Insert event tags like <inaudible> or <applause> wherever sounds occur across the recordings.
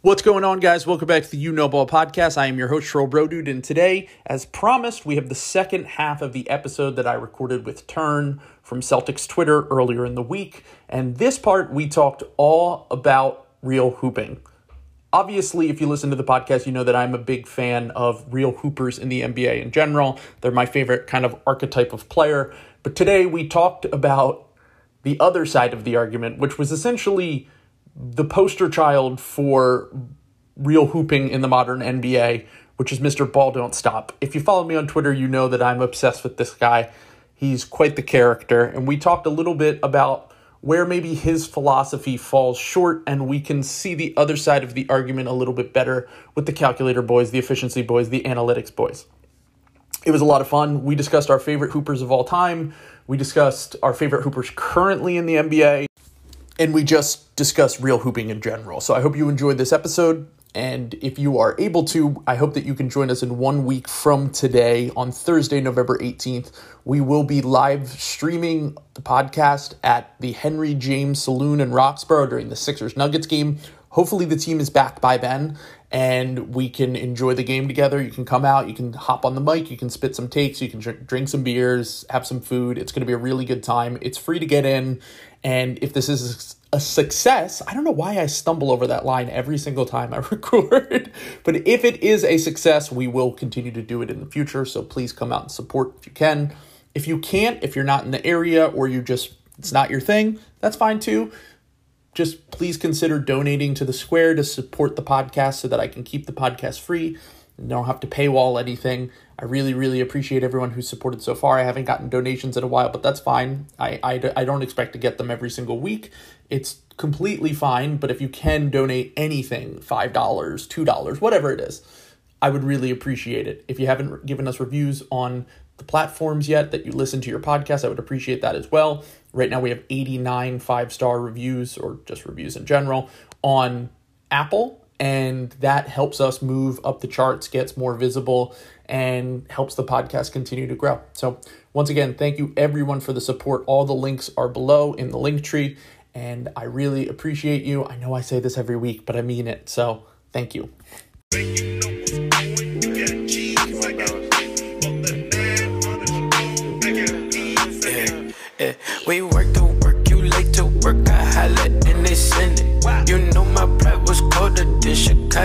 What's going on, guys? Welcome back to the You Know Ball podcast. I am your host, Trill Bro Dude, and today, as promised, we have the second half of the episode that I recorded with Turn from Celtics Twitter earlier in the week. And this part, we talked all about real hooping. Obviously, if you listen to the podcast, you know that I'm a big fan of real hoopers in the NBA in general. They're my favorite kind of archetype of player. But today, we talked about the other side of the argument, which was essentially the poster child for real hooping in the modern NBA, which is Mr. Ball Don't Stop. If you follow me on Twitter, you know that I'm obsessed with this guy. He's quite the character, and we talked a little bit about where maybe his philosophy falls short, and we can see the other side of the argument a little bit better with the calculator boys, the efficiency boys, the analytics boys. It was a lot of fun. We discussed our favorite hoopers of all time. We discussed our favorite hoopers currently in the NBA and we just discuss real hooping in general. So I hope you enjoyed this episode. And if you are able to, I hope that you can join us in one week from today on Thursday, November 18th. We will be live streaming the podcast at the Henry James Saloon in Roxborough during the Sixers Nuggets game. Hopefully, the team is back by then and we can enjoy the game together. You can come out, you can hop on the mic, you can spit some takes, you can drink some beers, have some food. It's going to be a really good time. It's free to get in. And if this is a success, I don't know why I stumble over that line every single time I <laughs> record, but if it is a success, we will continue to do it in the future. So please come out and support if you can. If you can't, if you're not in the area or you just, it's not your thing, that's fine too just please consider donating to the square to support the podcast so that I can keep the podcast free don't have to paywall anything. I really, really appreciate everyone who's supported so far. I haven't gotten donations in a while, but that's fine. I, I, I don't expect to get them every single week. It's completely fine, but if you can donate anything $5, $2, whatever it is, I would really appreciate it. If you haven't given us reviews on the platforms yet that you listen to your podcast, I would appreciate that as well. Right now, we have 89 five star reviews or just reviews in general on Apple, and that helps us move up the charts, gets more visible, and helps the podcast continue to grow. So, once again, thank you everyone for the support. All the links are below in the link tree, and I really appreciate you. I know I say this every week, but I mean it. So, thank you. We work to work, you late to work, I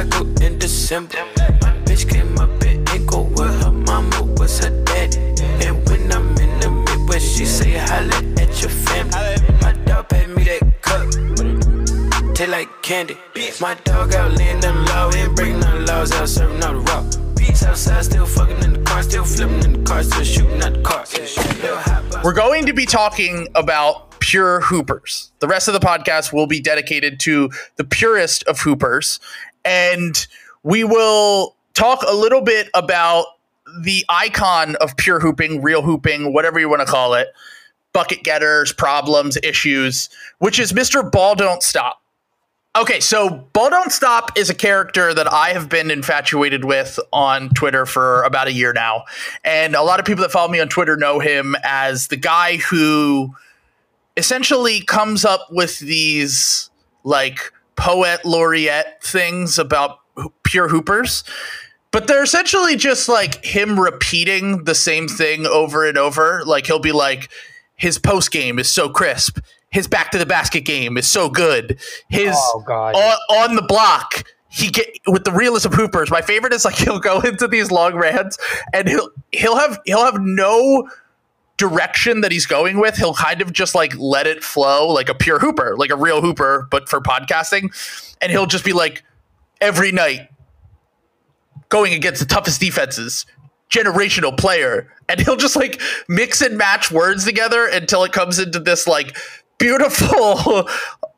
than in December. My bitch came up in Eagle where her mama was her daddy. And when I'm in the Midwest, she say holla at your family. My dog paid me that cup, taste like candy. My dog out them low, ain't breaking no laws out serving all the rock. We're going to be talking about pure hoopers. The rest of the podcast will be dedicated to the purest of hoopers. And we will talk a little bit about the icon of pure hooping, real hooping, whatever you want to call it, bucket getters, problems, issues, which is Mr. Ball Don't Stop. Okay, so Ball Don't Stop is a character that I have been infatuated with on Twitter for about a year now. And a lot of people that follow me on Twitter know him as the guy who essentially comes up with these like poet laureate things about pure hoopers. But they're essentially just like him repeating the same thing over and over. Like he'll be like, his post game is so crisp his back to the basket game is so good. His oh, on, on, the block, he get with the realism hoopers. My favorite is like <laughs> he'll go into these long rants and he'll he'll have he'll have no direction that he's going with. He'll kind of just like let it flow like a pure hooper, like a real hooper, but for podcasting. And he'll just be like every night going against the toughest defenses, generational player and he'll just like mix and match words together until it comes into this like beautiful,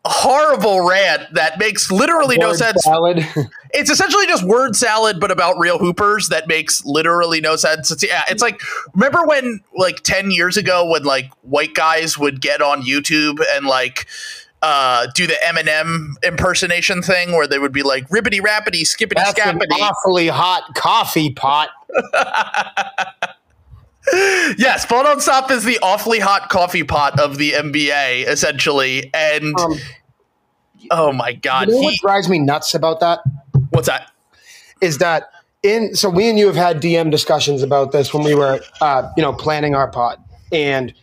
horrible rant that makes literally word no sense. Salad. <laughs> it's essentially just word salad, but about real hoopers that makes literally no sense. It's yeah, it's like remember when like ten years ago when like white guys would get on YouTube and like uh, do the Eminem impersonation thing where they would be like ribbity rappity skippity That's scappity. Awfully hot coffee pot. <laughs> yes, Ball Don't Stop is the awfully hot coffee pot of the NBA, essentially. And um, oh my god, You know he, what drives me nuts about that what's that? is that in so we and you have had DM discussions about this when we were uh, you know planning our pod, and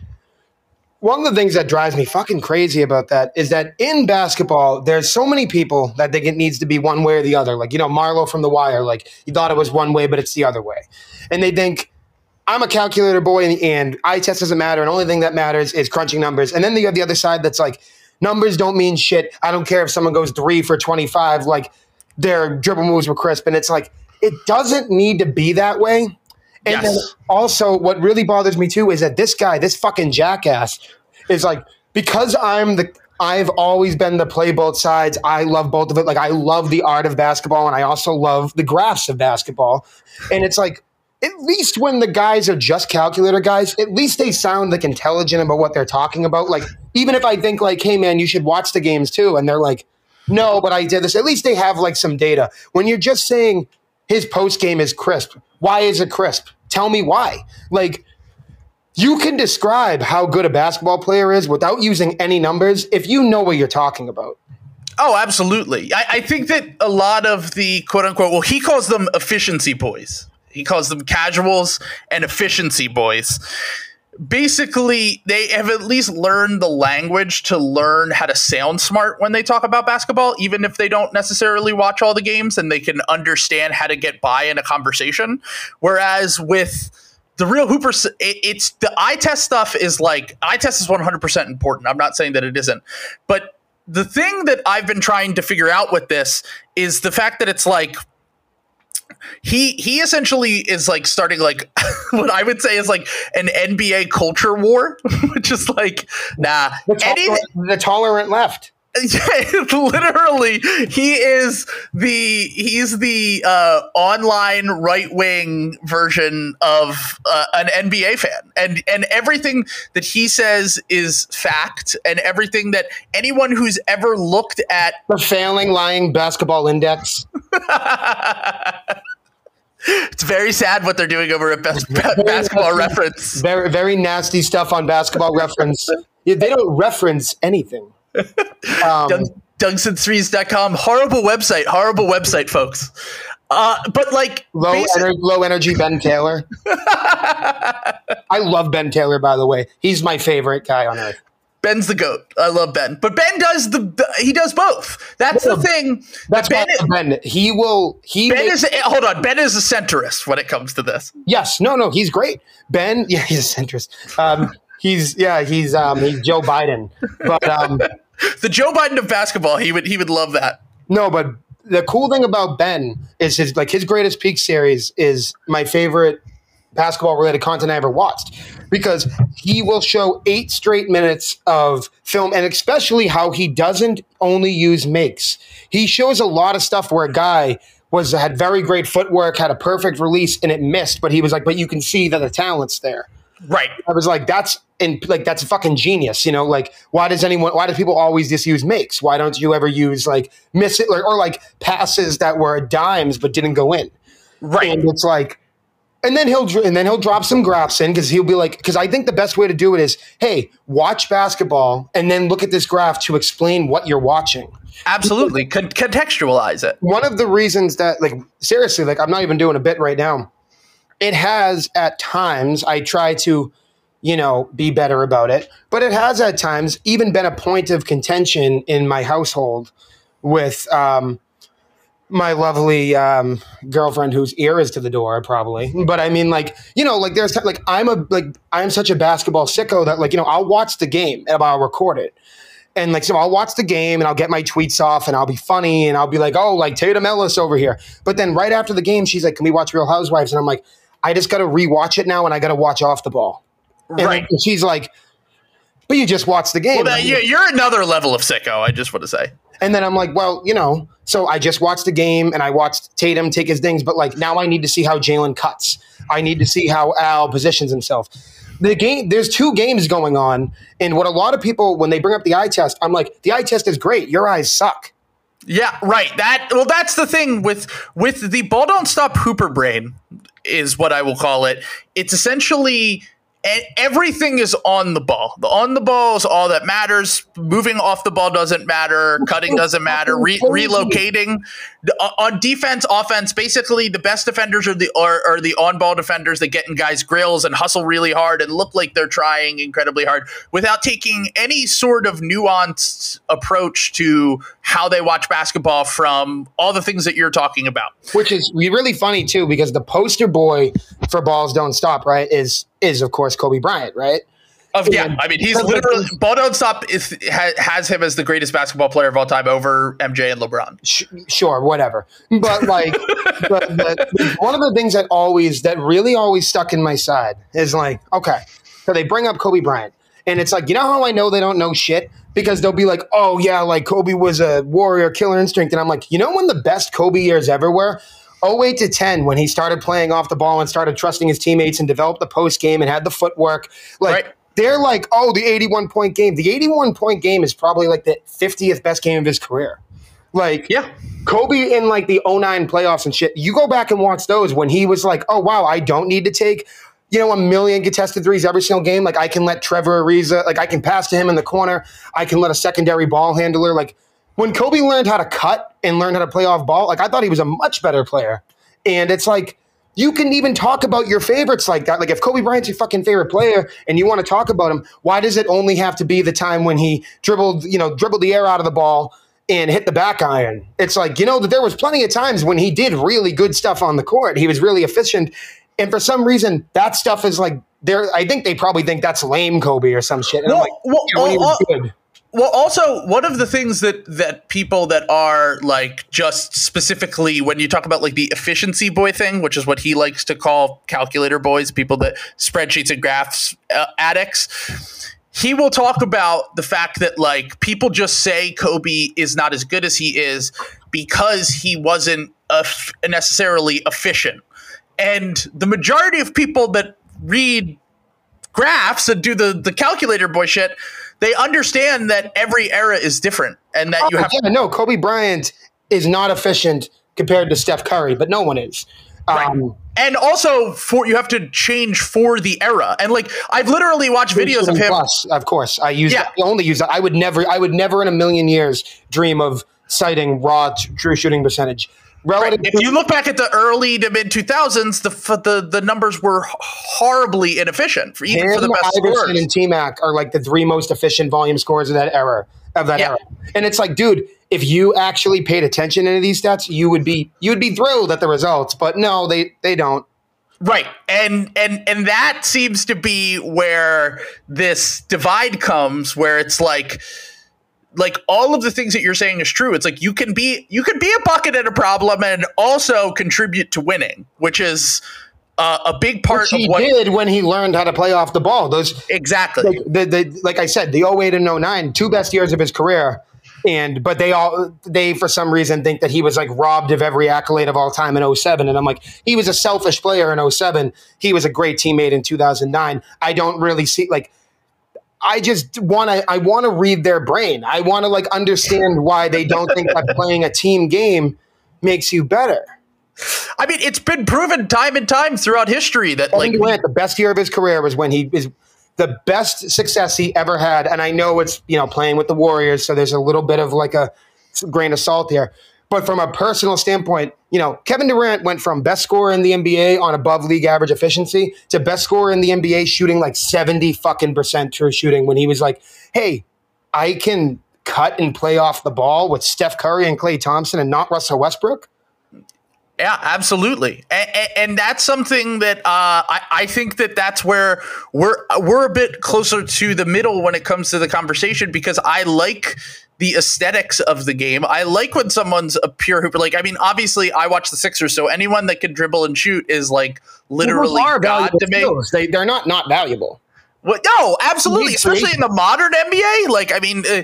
one of the things that drives me fucking crazy about that is that in basketball, there's so many people that think it needs to be one way or the other. Like you know Marlo from The Wire, like he thought it was one way, but it's the other way, and they think. I'm a calculator boy, and, and eye test doesn't matter, and only thing that matters is crunching numbers. And then you have the other side that's like, numbers don't mean shit. I don't care if someone goes three for 25, like their dribble moves were crisp. And it's like, it doesn't need to be that way. And Yes. then also, what really bothers me too is that this guy, this fucking jackass, is like, because I'm the, I've always been the play both sides. I love both of it. Like, I love the art of basketball and I also love the graphs of basketball. And it's like, at least when the guys are just calculator guys, at least they sound like intelligent about what they're talking about. Like, even if I think like, hey man, you should watch the games too, and they're like, no, but I did this. At least they have like some data. When you're just saying his post game is crisp, why is it crisp? Tell me why. Like, you can describe how good a basketball player is without using any numbers if you know what you're talking about. Oh, absolutely. I, I think that a lot of the quote unquote, well, he calls them efficiency boys. He calls them casuals and efficiency boys. Basically, they have at least learned the language to learn how to sound smart when they talk about basketball, even if they don't necessarily watch all the games and they can understand how to get by in a conversation. Whereas with the real hoopers it, it's the eye test stuff is like eye test is 100% important i'm not saying that it isn't but the thing that i've been trying to figure out with this is the fact that it's like he he essentially is like starting like <laughs> what I would say is like an NBA culture war, <laughs> which is like nah. The, Any, tolerant, the tolerant left. <laughs> literally, he is the he's the uh, online right wing version of uh, an NBA fan, and and everything that he says is fact, and everything that anyone who's ever looked at The failing, lying basketball index. <laughs> it's very sad what they're doing over at Best Basketball Reference. Very, very nasty stuff on basketball reference. <laughs> They don't reference anything. Um, Dung- Dunksandthrees.com. Horrible website. Horrible website, folks. Uh, but like low, ener- low energy Ben Taylor. <laughs> I love Ben Taylor, by the way. He's my favorite guy on earth. Ben's the goat. I love Ben, but Ben does the, he does both. That's the thing. That's Ben, why Ben. He will. He Ben makes- is hold on. Ben is a centrist when it comes to this. yes. No. No. He's great. Ben. <laughs> Yeah. He's a centrist. Um, he's yeah. He's um. He's Joe Biden. But um. The Joe Biden of basketball. He would he would love that. No, but the cool thing about Ben is his like his greatest peak series is my favorite basketball related content I ever watched because he will show eight straight minutes of film and especially how he doesn't only use makes. He shows a lot of stuff where a guy was had very great footwork, had a perfect release and it missed, but he was like, but you can see that the talent's there. Right. I was like, that's in like that's fucking genius, you know. Like, why does anyone? Why do people always just use makes? Why don't you ever use like miss it or, or like passes that were dimes but didn't go in? Right. And it's like, and then he'll and then he'll drop some graphs in because he'll be like, because I think the best way to do it is, hey, watch basketball and then look at this graph to explain what you're watching. Absolutely. Con- contextualize it. One of the reasons that, like, seriously, like, I'm not even doing a bit right now. It has at times, I try to, you know, be better about it, but it has at times even been a point of contention in my household with um, my lovely um, girlfriend whose ear is to the door, probably. But I mean, like, you know, like, there's like, I'm a, like, I'm such a basketball sicko that, like, you know, I'll watch the game and I'll record it. And like, so I'll watch the game and I'll get my tweets off and I'll be funny and I'll be like, oh, like Tatum Ellis over here. But then right after the game, she's like, can we watch Real Housewives? And I'm like, I just got to rewatch it now and I got to watch off the ball. And Right. she's like, but you just watched the game. Well, that, you- you're another level of sicko. I just want to say. And then I'm like, well, you know, so I just watched the game and I watched Tatum take his things, but like now I need to see how Jalen cuts. I need to see how Al positions himself. The game, there's two games going on, and what a lot of people when they bring up the eye test, I'm like, the eye test is great. Your eyes suck. Yeah, right. That well, that's the thing with with the ball don't stop hooper brain is what I will call it. It's essentially and everything is on the ball. The on the ball is all that matters. Moving off the ball doesn't matter. Cutting doesn't matter. Re- <laughs> relocating uh, on defense, offense. Basically, the best defenders are the are, are the on ball defenders that get in guys' grills and hustle really hard and look like they're trying incredibly hard without taking any sort of nuanced approach to how they watch basketball from all the things that you're talking about. Which is really funny too, because the poster boy for balls don't stop, right? Is is of course Kobe Bryant, right? Of yeah, I mean he's literally ball don't stop is has him as the greatest basketball player of all time over MJ and LeBron. Sure, whatever. But like, <laughs> but, but one of the things that always that really always stuck in my side is like, okay, so they bring up Kobe Bryant, and it's like, you know how I know they don't know shit because they'll be like, oh yeah, like Kobe was a warrior, killer instinct, and I'm like, you know when the best Kobe years ever were 08 to 10 when he started playing off the ball and started trusting his teammates and developed the post game and had the footwork. Like right. they're like, oh, the 81 point game. The 81 point game is probably like the 50th best game of his career. Like, yeah. Kobe in like the 09 playoffs and shit. You go back and watch those when he was like, oh, wow, I don't need to take, you know, a million contested threes every single game. Like, I can let Trevor Ariza, like, I can pass to him in the corner. I can let a secondary ball handler, like, when Kobe learned how to cut and learn how to play off ball, like I thought he was a much better player. And it's like you can even talk about your favorites like that. Like if Kobe Bryant's your fucking favorite player and you want to talk about him, why does it only have to be the time when he dribbled, you know, dribbled the air out of the ball and hit the back iron? It's like, you know, that there was plenty of times when he did really good stuff on the court. He was really efficient. And for some reason, that stuff is like there. I think they probably think that's lame Kobe or some shit. And well, like, well, you know, when he was uh, uh, good well, also one of the things that that people that are like just specifically when you talk about like the efficiency boy thing, which is what he likes to call calculator boys, people that spreadsheets and graphs uh, addicts. He will talk about the fact that like people just say Kobe is not as good as he is because he wasn't necessarily efficient, and the majority of people that read graphs and do the the calculator boy shit they understand that every era is different and that oh, you have to. yeah, no Kobe Bryant is not efficient compared to Steph Curry, but no one is. Right. Um, and also for you have to change for the era. And like I've literally watched videos of him. Plus, of course, I use yeah. that. I only use that. I would never I would never in a million years dream of citing raw true shooting percentage. Relative right. If you look back at the early to mid 2000s, the the the numbers were horribly inefficient for even Him, for the best Iverson scorers. and T Mac are like the three most efficient volume scores of that era of that yeah. era. And it's like, dude, if you actually paid attention to these stats, you would be you would be thrilled at the results. But no, they they don't. Right. And and and that seems to be where this divide comes where it's like like all of the things that you're saying is true. It's like you can be you can be a bucket at a problem and also contribute to winning, which is uh, a big part which of what he did when he learned how to play off the ball. Those exactly like, the, the, like I said, the 08 and 09, two best years of his career. And but they all they for some reason think that he was like robbed of every accolade of all time in 07. And I'm like, he was a selfish player in 07. He was a great teammate in 2009. I don't really see like I just want to I want to read their brain. I want to like understand why they don't think that <laughs> playing a team game makes you better. I mean, it's been proven time and time throughout history that like Durant, the best year of his career was when he is the best success he ever had. And I know it's you know playing with the Warriors, so there's a little bit of like a grain of salt here. But from a personal standpoint, you know, Kevin Durant went from best scorer in the NBA on above league average efficiency to best scorer in the NBA shooting like 70 fucking percent true shooting when he was like, hey, I can cut and play off the ball with Steph Curry and Klay Thompson and not Russell Westbrook. Yeah, absolutely, and, and, that's something that uh, I, I, think that that's where we're we're a bit closer to the middle when it comes to the conversation because I like the aesthetics of the game. I like when someone's a pure hooper. Like, I mean, obviously, I watch the Sixers, so anyone that can dribble and shoot is like literally god to me. They they're not not valuable. Well, no, absolutely, especially in the modern NBA. Like, I mean, uh,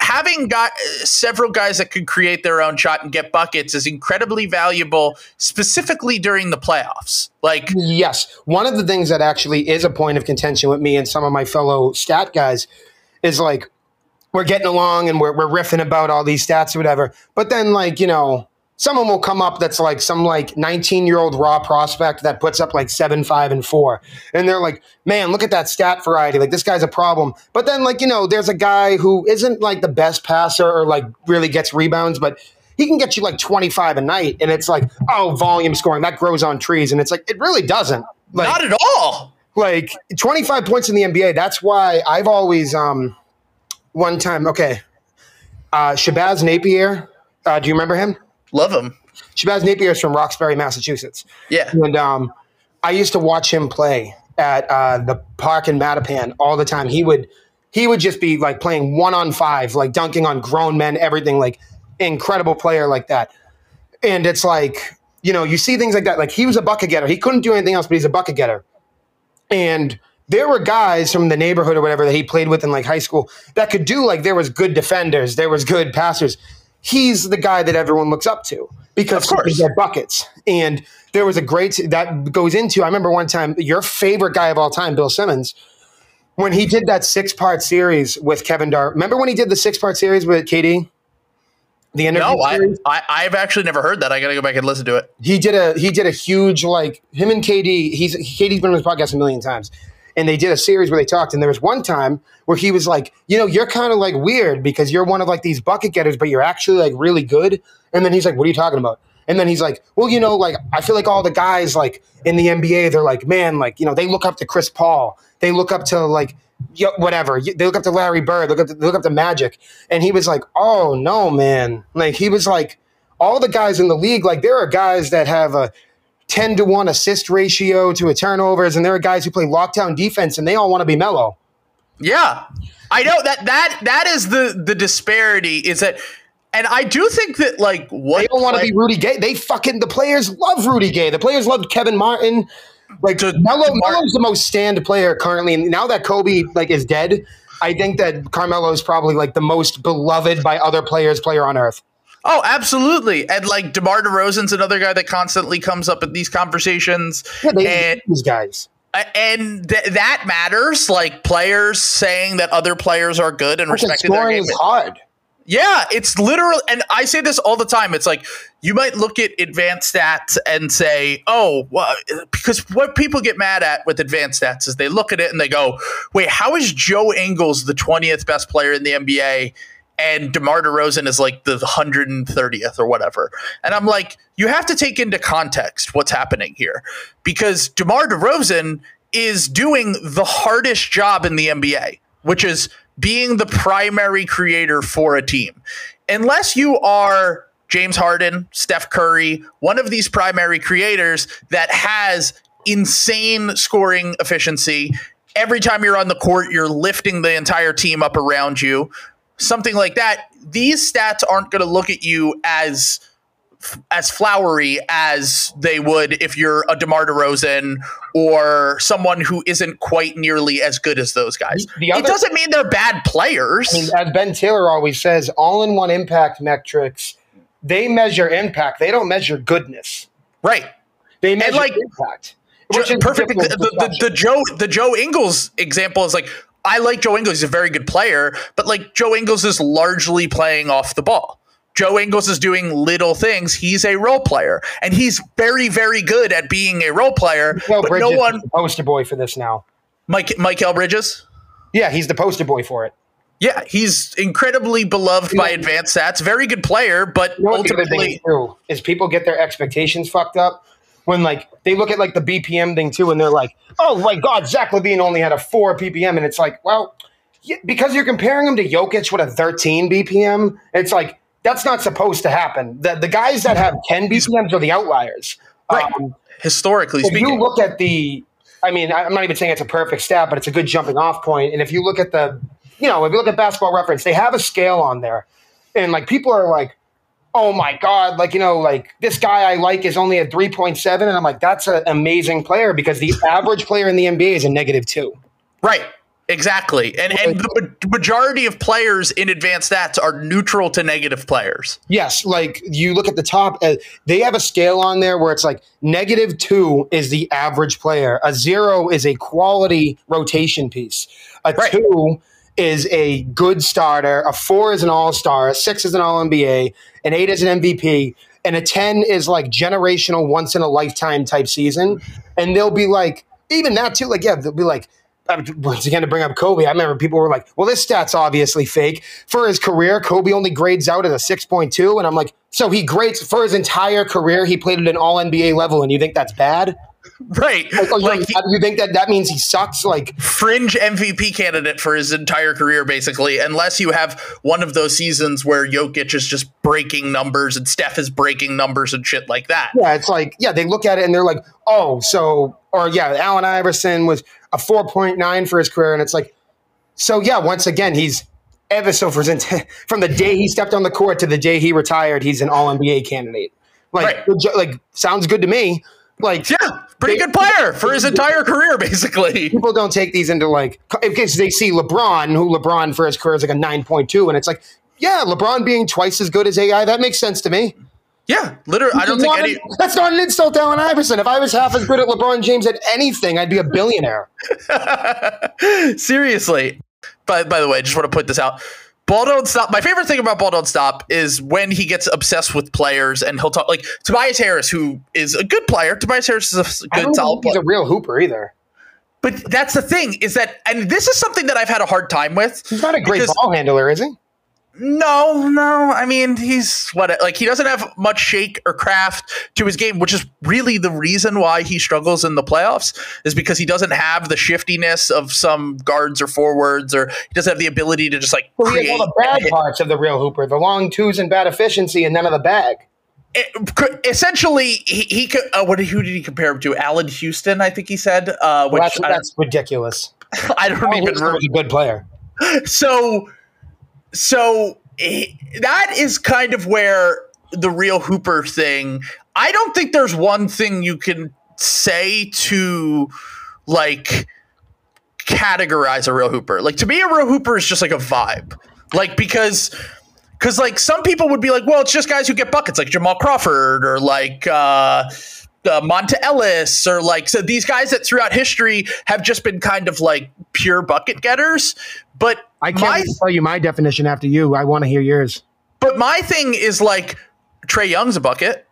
having got uh, several guys that can create their own shot and get buckets is incredibly valuable, specifically during the playoffs. Like, yes, one of the things that actually is a point of contention with me and some of my fellow stat guys is like we're getting along and we're, we're riffing about all these stats or whatever. But then, like, you know, someone will come up that's like some like 19 year old raw prospect that puts up like seven, five, and four. And they're like, man, look at that stat variety. Like, this guy's a problem. But then, like, you know, there's a guy who isn't like the best passer or like really gets rebounds, but he can get you like 25 a night. And it's like, oh, volume scoring, that grows on trees. And it's like, it really doesn't. Like, Not at all. like 25 points in the NBA. That's why I've always, um, one time, okay, uh, Shabazz Napier. Uh, do you remember him? Love him. Shabazz Napier is from Roxbury, Massachusetts. Yeah. And um, I used to watch him play at uh, the park in Mattapan all the time. He would he would just be like playing one on five, like dunking on grown men, everything. Like incredible player like that. And it's like you know you see things like that. Like he was a bucket getter. He couldn't do anything else, but he's a bucket getter. And there were guys from the neighborhood or whatever that he played with in like high school that could do like there was good defenders, there was good passers. He's the guy that everyone looks up to because Of course. he get buckets. And there was a great that goes into. I remember one time your favorite guy of all time, Bill Simmons, when he did that six part series with Kevin Dar. Remember when he did the six part series with KD? The interview No, I, series? I I've actually never heard that. I got to go back and listen to it. he did a he did a huge like him and KD. He's KD's been on his podcast a million times, and they did a series where they talked. And there was one time where he was like, you know, you're kind of like weird because you're one of like these bucket getters, but you're actually like really good. And then he's like, what are you talking about? And then he's like, well, you know, like I feel like all the guys like in the NBA, they're like, man, like you know, they look up to Chris Paul, they look up to like whatever, they look up to Larry Bird, look up to, look up to Magic. And he was like, oh no, man, like he was like all the guys in the league, like there are guys that have a 10 to 1 assist ratio to a turnovers, and there are guys who play lockdown defense and they all want to be Melo. Yeah, I know that that that is the the disparity. Is that, and I do think that like what They don't want to be Rudy Gay. They fucking, the players love Rudy Gay. The players love Kevin Martin. Like, To- Melo, to Melo's the most stand player currently. And now that Kobe, like, is dead, I think that Carmelo is probably, like, the most beloved by other players player on earth. Oh, absolutely. And like DeMar DeRozan's another guy that constantly comes up in these conversations. Yeah, they and these guys. and th- that matters. Like players saying that other players are good and respecting their game. is hard. Yeah, it's literal. And I say this all the time. It's like you might look at advanced stats and say, oh, well, because what people get mad at with advanced stats is they look at it and they go, wait, how is Joe Ingles the 20th best player in the NBA? And DeMar DeRozan is like the 130th or whatever. And I'm like, you have to take into context what's happening here because DeMar DeRozan is doing the hardest job in the NBA, which is being the primary creator for a team. Unless you are James Harden, Steph Curry, one of these primary creators that has insane scoring efficiency. Every time you're on the court, you're lifting the entire team up around you. Something like that. These stats aren't going to look at you as as flowery as they would if you're a DeMar DeRozan or someone who isn't quite nearly as good as those guys. The it doesn't mean they're bad players. I mean, as Ben Taylor always says, all in one impact metrics, they measure impact. They don't measure goodness. right. They measure like, impact. Which is perfect. The, the, the Joe the Joe Ingles example is like I like Joe Ingles. He's a very good player, but like Joe Ingles is largely playing off the ball. Joe Ingles is doing little things. He's a role player, and he's very, very good at being a role player. Well, but Bridges no is one, the poster boy for this now. Mike Mikal Bridges. Yeah, he's the poster boy for it. Yeah, he's incredibly beloved by advanced stats. Very good player, but You know what the other thing ultimately, is too is people get their expectations fucked up when like they look at like the BPM thing too, and they're like, "Oh my God, Zach LaVine only had a four BPM," and it's like, well, yeah, because you're comparing him to Jokic with a 13 BPM, it's like that's not supposed to happen. The the guys that have 10 BPMs are the outliers. Right. Um, historically if speaking, you look at the, I mean, I'm not even saying it's a perfect stat, but it's a good jumping off point. And if you look at the, you know, if you look at basketball reference, they have a scale on there. And like people are like, oh my God, like, you know, like this guy I like is only a 3.7. And I'm like, that's an amazing player because the <laughs> average player in the NBA is a negative two. Right. Exactly. And and the majority of players in advanced stats are neutral to negative players. Yes, like you look at the top, uh, they have a scale on there where it's like negative two is the average player, a zero is a quality rotation piece, a Right. two is a good starter, a four is an all star, a six is an all NBA, an eight is an MVP, and a 10 is like generational, once in a lifetime type season. And they'll be like, even that too, like, yeah, they'll be like, once again to bring up Kobe, I remember people were like, "Well, this stat's obviously fake." For his career, Kobe only grades out at a six point two, and I'm like, so he grades for his entire career. He played at an All NBA level, and you think that's bad? Right. Like, oh, like, Like, you think that that means he sucks? Like, fringe MVP candidate for his entire career, basically, unless you have one of those seasons where Jokic is just breaking numbers and Steph is breaking numbers and shit like that. yeah, it's like, yeah, they look at it and they're like, oh, so, or yeah, Allen Iverson was a four point nine for his career, and it's like, so yeah, once again, he's ever so present <laughs> from the day he stepped on the court to the day he retired, he's an All NBA candidate. Like, Right. like sounds good to me. Like, Yeah, pretty good player for his entire career, basically. people don't take these into like because they see LeBron, who LeBron for his career is like a nine point two, and it's like, yeah, LeBron being twice as good as AI, that makes sense to me. Yeah, literally. I don't think any. an- that's not an insult to Allen Iverson. If I was half as good at LeBron James at anything, I'd be a billionaire. <laughs> Seriously. By, by the way, I just want to put this out. Ball don't stop. My favorite thing about Ball don't stop is when he gets obsessed with players and he'll talk like Tobias Harris, who is a good player. Tobias Harris is a good solid he's player. a real hooper either. But that's the thing is that, and this is something that I've had a hard time with. He's not a great ball handler, is he? No, no. I mean, he's what like he doesn't have much shake or craft to his game, which is really the reason why he struggles in the playoffs is because he doesn't have the shiftiness of some guards or forwards, or he doesn't have the ability to just like Well, create. all the bad parts of the real hooper, the long twos and bad efficiency, and none of the bag. It- essentially, he, he could. Uh, what? Who did he compare him to? Allan Houston, I think he said. Uh, which Well, that's, that's ridiculous. <laughs> I don't Paul even Houston remember. was a good player. <laughs> so so eh, that is kind of where the real hooper thing i don't think there's one thing you can say to like categorize a real hooper. Like to me a real hooper is just like a vibe. Like because because like some people would be like well it's just guys who get buckets like jamal crawford or like uh uh, Monta Ellis, or like so these guys that throughout history have just been kind of like pure bucket getters. But I can't my tell you my definition after you. I want to hear yours. but my thing is like Trae Young's a bucket,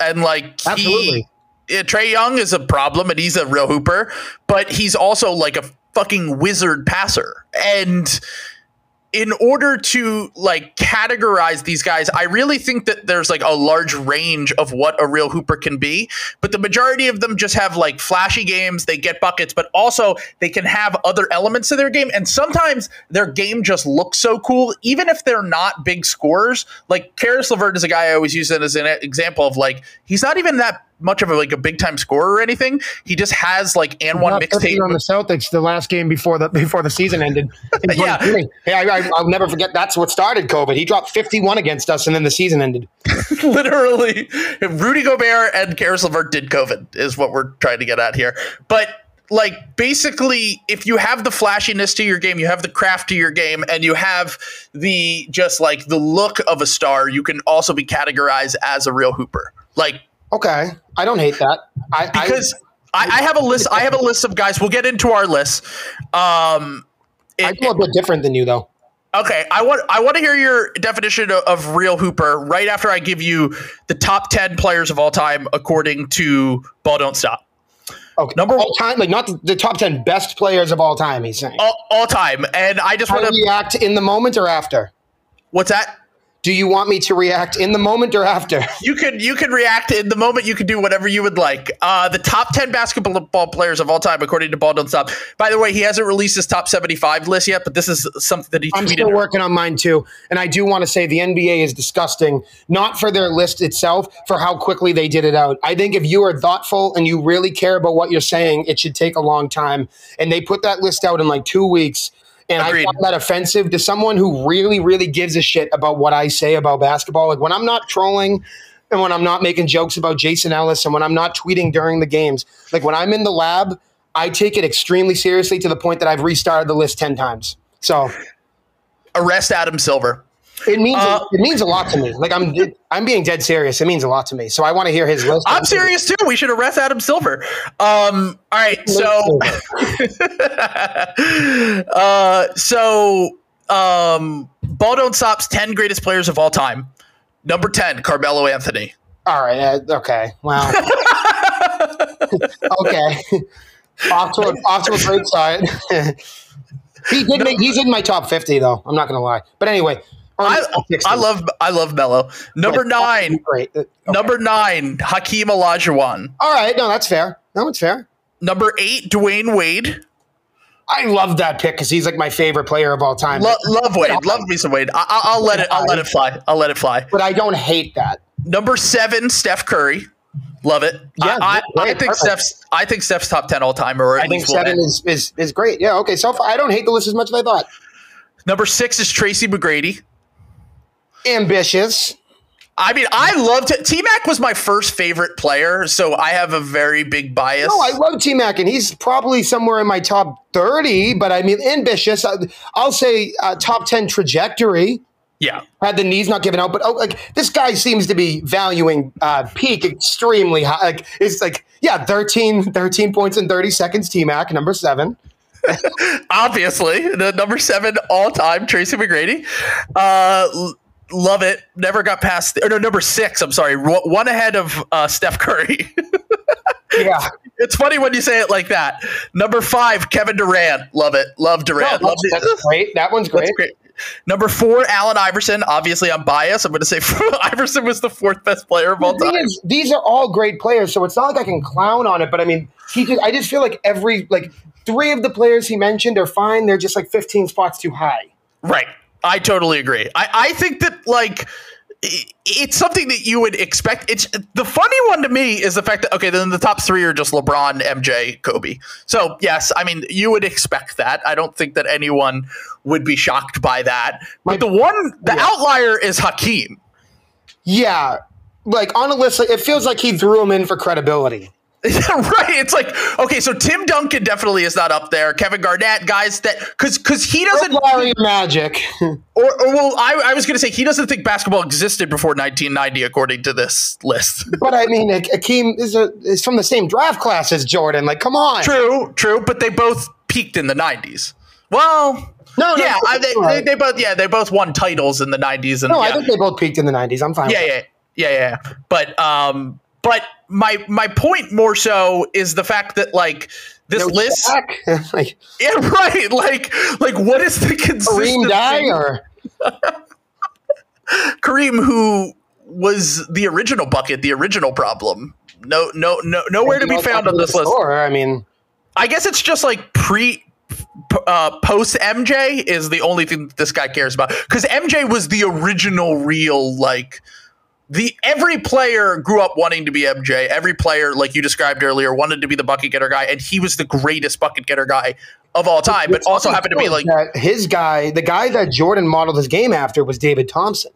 and like Absolutely. he, yeah, Trae Young is a problem, and he's a real hooper, but he's also like a fucking wizard passer, and in order to like categorize these guys, I really think that there's like a large range of what a real hooper can be, but the majority of them just have like flashy games, they get buckets, but also they can have other elements to their game and sometimes their game just looks so cool even if they're not big scorers. Like Caris LeVert is a guy I always use as an example of like he's not even that much of a like a big time scorer or anything. He just has like and one mixtape 50 on the Celtics the last game before the before the season ended. <laughs> Yeah. Hey, I, I, I'll never forget. That's what started COVID. He dropped 51 against us, and then the season ended. <laughs> literally Rudy Gobert and Caris LeVert did COVID is what we're trying to get at here. But like basically if you have the flashiness to your game, you have the craft to your game and you have the just like the look of a star, you can also be categorized as a real hooper. Like Okay, I don't hate that. I, because I, I have a list I have a list of guys. We'll get into our list. Um I, it- go a bit different than you though. Okay, I want I want to hear your definition of, of real hooper right after I give you the top ten players of all time according to Ball Don't Stop. Okay, Number- all time, like not the, the top 10 best players of all time. He's saying. All, all time, and I just want to. react in the moment or after? What's that? Do you want me to react in the moment or after? <laughs> You can you can react in the moment. You can do whatever you would like. Uh, the top ten basketball players of all time, according to Ball Don't Stop. By the way, he hasn't released his top seventy five list yet, but this is something that he I'm tweeted. still working on mine too. And I do want to say the NBA is disgusting, not for their list itself, for how quickly they did it out. I think if you are thoughtful and you really care about what you're saying, it should take a long time. And they put that list out in like two weeks. And Agreed. I found that offensive to someone who really, really gives a shit about what I say about basketball. Like when I'm not trolling and when I'm not making jokes about Jason Ellis and when I'm not tweeting during the games, like when I'm in the lab, I take it extremely seriously to the point that I've restarted the list 10 times. So Arrest Adam Silver. It means Uh, it means a lot to me. Like I'm I'm being dead serious. It means a lot to me. So I want to hear his list. I'm serious too. We should arrest Adam Silver. Um, all right, so <laughs> uh, so um, Ball Don't Stop's ten greatest players of all time. Number 10, Carmelo Anthony. All right. Uh, okay. Wow. <laughs> okay. off to a, off to a great start. <laughs> he did make, he's in my top 50 though. I'm not going to lie. But anyway, I, I love I love Melo. Number nine, great. Uh, okay. Number nine, Hakeem Olajuwon. All right, no, that's fair. No, it's fair. Number eight, Dwyane Wade. I love that pick because he's like my favorite player of all time. Lo- love Wade, love me some Wade. I- will let it. I'll let it fly. I'll let it fly. But I don't hate that. Number seven, Steph Curry. Love it. Yeah, I, I, I think perfect. Steph's. I think Steph's top ten all time. Or I think seven is, is is great. Yeah. Okay. So I don't hate the list as much as I thought. Number six is Tracy McGrady ambitious. I mean, I loved T Mac was my first favorite player, so I have a very big bias. No, I love T Mac, and he's probably somewhere in my top thirty. But I mean, ambitious. I'll say uh, top ten trajectory. Yeah, had the knees not given out, but oh, like this guy seems to be valuing uh, peak extremely high. Like it's like yeah, 13, 13 points in thirty seconds. T Mac number seven. <laughs> Obviously, the number seven all time Tracy McGrady. Uh, love it. Never got past. Or no, number six. I'm sorry, one ahead of uh, Steph Curry. <laughs> yeah, it's funny when you say it like that. Number five, Kevin Durant. Love it. Love Durant. No, that's, that's great. That one's great. great. Number four, Allen Iverson. Obviously, I'm biased. I'm going to say <laughs> Iverson was the fourth best player of all time. Is, these are all great players, so it's not like I can clown on it. But I mean, he just, I just feel like every like three of the players he mentioned are fine. They're just like 15 spots too high. Right. I totally agree. I, I think that like it's something that you would expect. It's the funny one to me is the fact that okay, then the top three are just LeBron, MJ, Kobe. So yes, I mean you would expect that. I don't think that anyone would be shocked by that. But the one, the yeah. outlier is Hakeem. Yeah, like on a list, it feels like he threw him in for credibility. <laughs> right. It's like okay, so Tim Duncan definitely is not up there. Kevin Garnett, guys that because because he doesn't Larry Magic. <laughs> or, or well, I, I was going to say he doesn't think basketball existed before 1990, according to this list. <laughs> but I mean, Akeem is a, is from the same draft class as Jordan. Like, come on. True, true. But they both peaked in the 90s. Well, no, yeah, no, I, they, right. they, they, both yeah they both won titles in the 90s. And no, yeah. I think they both peaked in the 90s. I'm fine. Yeah, yeah, yeah, yeah. But um, but my my point more so is the fact that like this no list, <laughs> like, yeah, <laughs> right. Like like what is the consistency? Kareem Dyer, <laughs> Kareem, who was the original bucket, the original problem. No, no, no, nowhere to be found on this list. Score, I mean, I guess it's just like pre uh, post MJ is the only thing this guy cares about because MJ was the original real like the every player grew up wanting to be MJ. Every player, like you described earlier, wanted to be the bucket getter guy, and he was the greatest bucket getter guy of all time. But also happened to be like his guy, the guy that Jordan modeled his game after was David Thompson.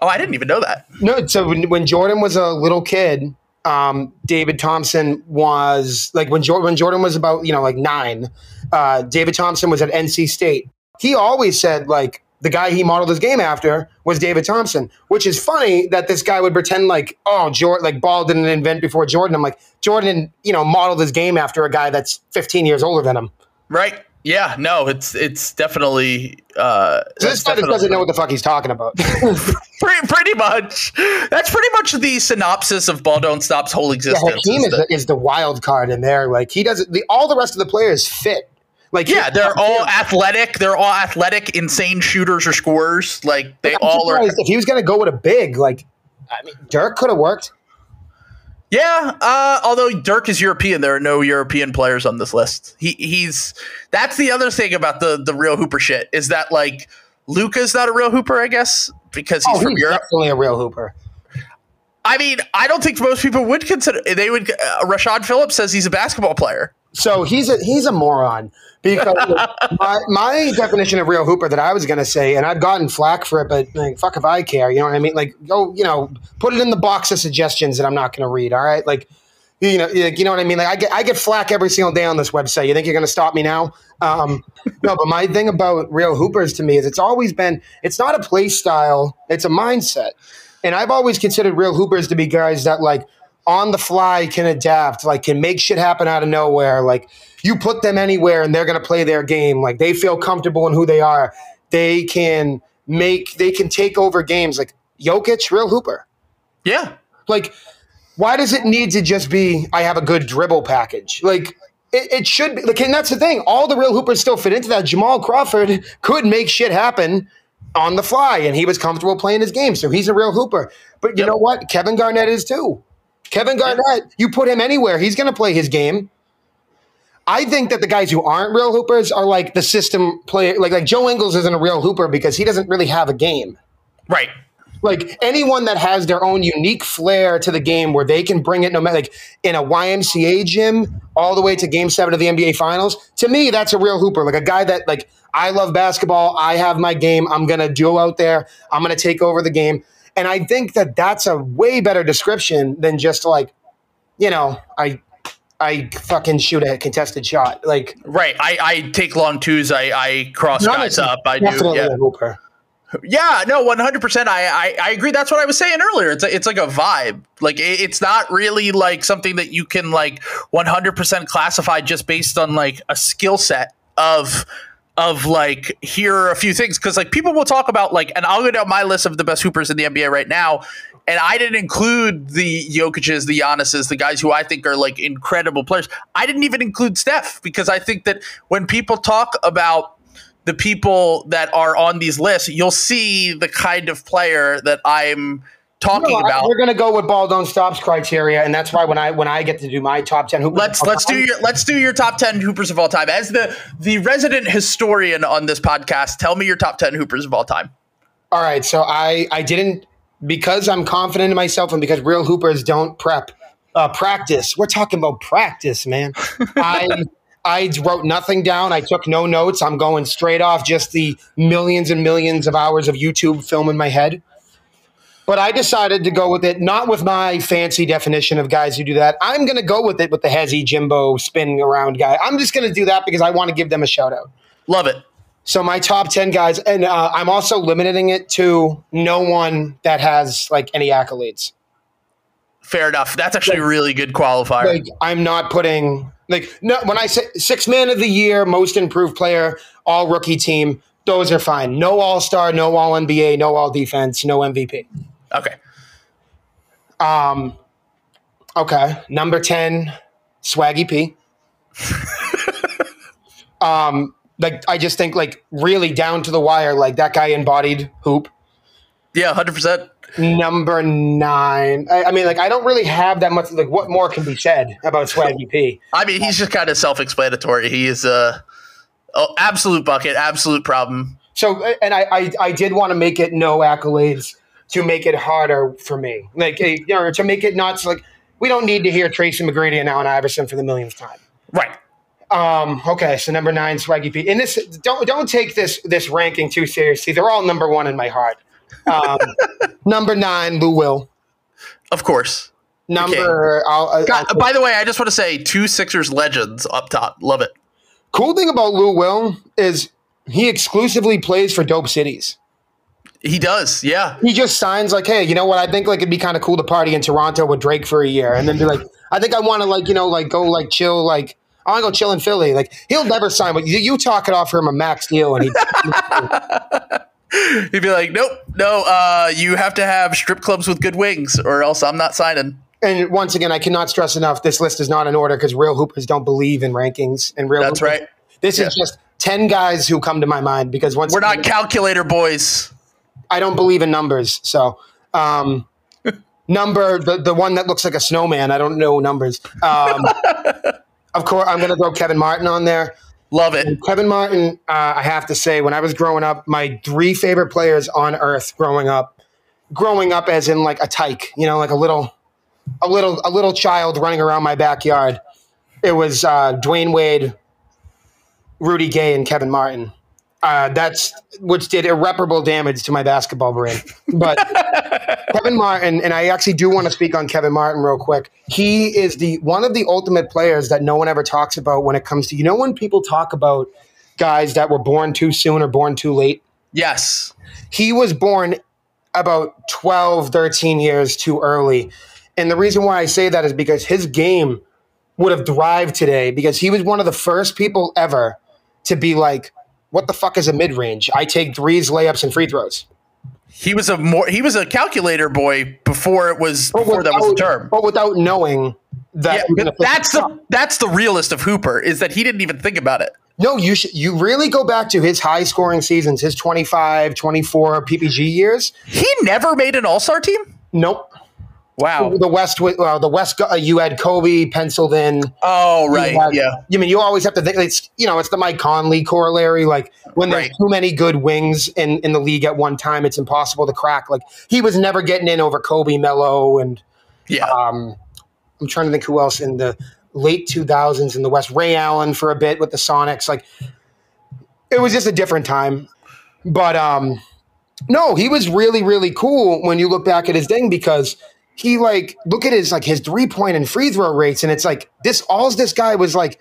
Oh, I didn't even know that. No, so when, when Jordan was a little kid, um, David Thompson was like when Jordan when Jordan was about you know like nine. Uh, David Thompson was at NC State. He always said like the guy he modeled his game after was David Thompson, which is funny that this guy would pretend like, oh, Jordan, like ball didn't invent before Jordan. I'm like, Jordan, you know, modeled his game after a guy that's 15 years older than him. Right. Yeah. No, it's it's definitely. Uh, so this guy doesn't know what the fuck he's talking about. <laughs> pretty, pretty much. That's pretty much the synopsis of Ball Don't Stop's whole existence. Yeah, Hakeem is, the, is the wild card in there. Like he doesn't. The, all the rest of the players fit like yeah, they're all athletic. They're all athletic, insane shooters or scorers. Like they all are. If he was going to go with a big, like I mean, Dirk could have worked. Yeah, uh, although Dirk is European, there are no European players on this list. He he's that's the other thing about the the real Hooper shit is that like Luka's not a real Hooper, I guess, because he's oh, from he's Europe. Definitely a real Hooper. I mean, I don't think most people would consider they would. Uh, Rashad Phillips says he's a basketball player. So he's a he's a moron because <laughs> my, my definition of real hooper that I was going to say, and I've gotten flack for it, but like, fuck if I care. You know what I mean? Like, go, you know, put it in the box of suggestions that I'm not going to read. All right, like, you know, you know what I mean? Like, I get I get flack every single day on this website. You think you're going to stop me now? Um, no, but my thing about real hoopers to me is it's always been it's not a play style, it's a mindset, and I've always considered real hoopers to be guys that like on the fly can adapt, like can make shit happen out of nowhere. Like you put them anywhere and they're going to play their game. Like they feel comfortable in who they are. They can make, they can take over games. Like Jokic, real hooper. Yeah. Like, why does it need to just be I have a good dribble package? Like, it, it should be like, and that's the thing. All the real hoopers still fit into that. Jamal Crawford <laughs> could make shit happen on the fly, and he was comfortable playing his game, so he's a real hooper. But you Yep. know what? Kevin Garnett is too. Kevin Garnett, you put him anywhere, he's going to play his game. I think that the guys who aren't real hoopers are like the system player. Like like Joe Ingles isn't a real hooper because he doesn't really have a game Right. like anyone that has their own unique flair to the game where they can bring it no matter like in a YMCA gym all the way to game seven of the NBA finals, to me, that's a real hooper. Like a guy that like I love basketball, I have my game, I'm gonna do out there, I'm gonna take over the game. And I think that that's a way better description than just like, you know, I I fucking shoot a contested shot. Like Right. I, I take long twos. I, I cross guys up. I do. Yeah. hooper. Yeah, no, one hundred percent. I, I I agree. That's what I was saying earlier. It's a, it's like a vibe. Like it, it's not really like something that you can like one hundred percent classify just based on like a skill set of of like here are a few things because like people will talk about like and I'll go down my list of the best hoopers in the NBA right now. And I didn't include the Jokic's, the Giannis's, the guys who I think are like incredible players. I didn't even include Steph because I think that when people talk about the people that are on these lists, you'll see the kind of player that I'm talking No, about. We're gonna go with ball don't stops criteria, and that's why when I when I get to do my top ten hoopers, Let's let's do your let's do your top ten hoopers of all time. As the the resident historian on this podcast, tell me your top ten hoopers of all time. All right, so I I didn't because I'm confident in myself and because real hoopers don't prep uh, practice. We're talking about practice, man. <laughs> I I wrote nothing down. I took no notes. I'm going straight off just the millions and millions of hours of YouTube film in my head. But I decided to go with it, not with my fancy definition of guys who do that. I'm going to go with it with the Hezzy Jimbo spinning around guy. I'm just going to do that because I want to give them a shout out. Love it. So my top ten guys, and uh, I'm also limiting it to no one that has like any accolades. Fair enough. That's actually a really good qualifier. Like I'm not putting like no when I say six man of the year, most improved player, all rookie team. Those are fine. No all star, no all NBA, no all defense, no MVP. Okay. Um, okay, number ten, Swaggy P. <laughs> um, like I just think like really down to the wire, like that guy embodied hoop. Yeah, hundred percent. Number nine. I, I mean, like, I don't really have that much. Like, what more can be said about Swaggy P? <laughs> I mean, he's just kind of self-explanatory. He is a oh, absolute bucket, absolute problem. So, and I, I, I did want to make it no accolades to make it harder for me. Like, eh, you know, to make it not so like we don't need to hear Tracy McGrady and Allen Iverson for the millionth time. Right. Um, okay, so number nine, Swaggy P. And this don't don't take this this ranking too seriously. They're all number one in my heart. Um, <laughs> number nine, Lou Will. Of course. Number, I'll, I'll, God, by the way, I just want to say two Sixers legends up top. Love it. cool thing about Lou Will is he exclusively plays for dope cities. He does. Yeah. He just signs like, hey, you know what? I think like it'd be kind of cool to party in Toronto with Drake for a year, and then be like, I think I want to like you know like go like chill like I want to go chill in Philly. Like he'll never sign, but you, you talk it off for him a max deal, and he <laughs> He'd be like, nope, no, uh, you have to have strip clubs with good wings, or else I'm not signing. and once again, I cannot stress enough, this list is not in order because real hoopers don't believe in rankings and real. That's hoopers- right. This Yeah. is just ten guys who come to my mind because once We're not again, calculator boys. I don't believe in numbers. So, um, <laughs> number the the one that looks like a snowman. I don't know numbers. Um, <laughs> of course, I'm going to throw Kevin Martin on there. Love it. Kevin Martin, uh, I have to say, when I was growing up, my three favorite players on earth growing up, growing up as in like a tyke, you know, like a little, a little, a little child running around my backyard. It was uh, Dwyane Wade, Rudy Gay, and Kevin Martin. Uh, that's which did irreparable damage to my basketball brain. But <laughs> Kevin Martin, and I actually do want to speak on Kevin Martin real quick. He is the one of the ultimate players that no one ever talks about when it comes to you know when people talk about guys that were born too soon or born too late. Yes. He was born about 12, 13 years too early. And the reason why I say that is because his game would have thrived today because he was one of the first people ever to be like, what the fuck is a mid range? I take threes, layups, and free throws. He was a more he was a calculator boy before it was before that was the term. But without knowing that, Yeah, but that's the that's the realist of Hooper is that he didn't even think about it. No, you should you really go back to his high scoring seasons, his 25, 24 PPG years. He never made an All Star team. Nope. Wow. The West, well, the West, uh, you had Kobe penciled in. Oh right, had- yeah. You mean you always have to think it's you know it's the Mike Conley corollary. Like when there's Right. too many good wings in in the league at one time, it's impossible to crack. Like he was never getting in over Kobe, Melo, and Yeah. um, I'm trying to think who else in the late 2000s in the West. Ray Allen for a bit with the Sonics. Like it was just a different time. But um, no, he was really really cool when you look back at his thing because he like look at his like his three point and free throw rates and it's like this all this guy was like.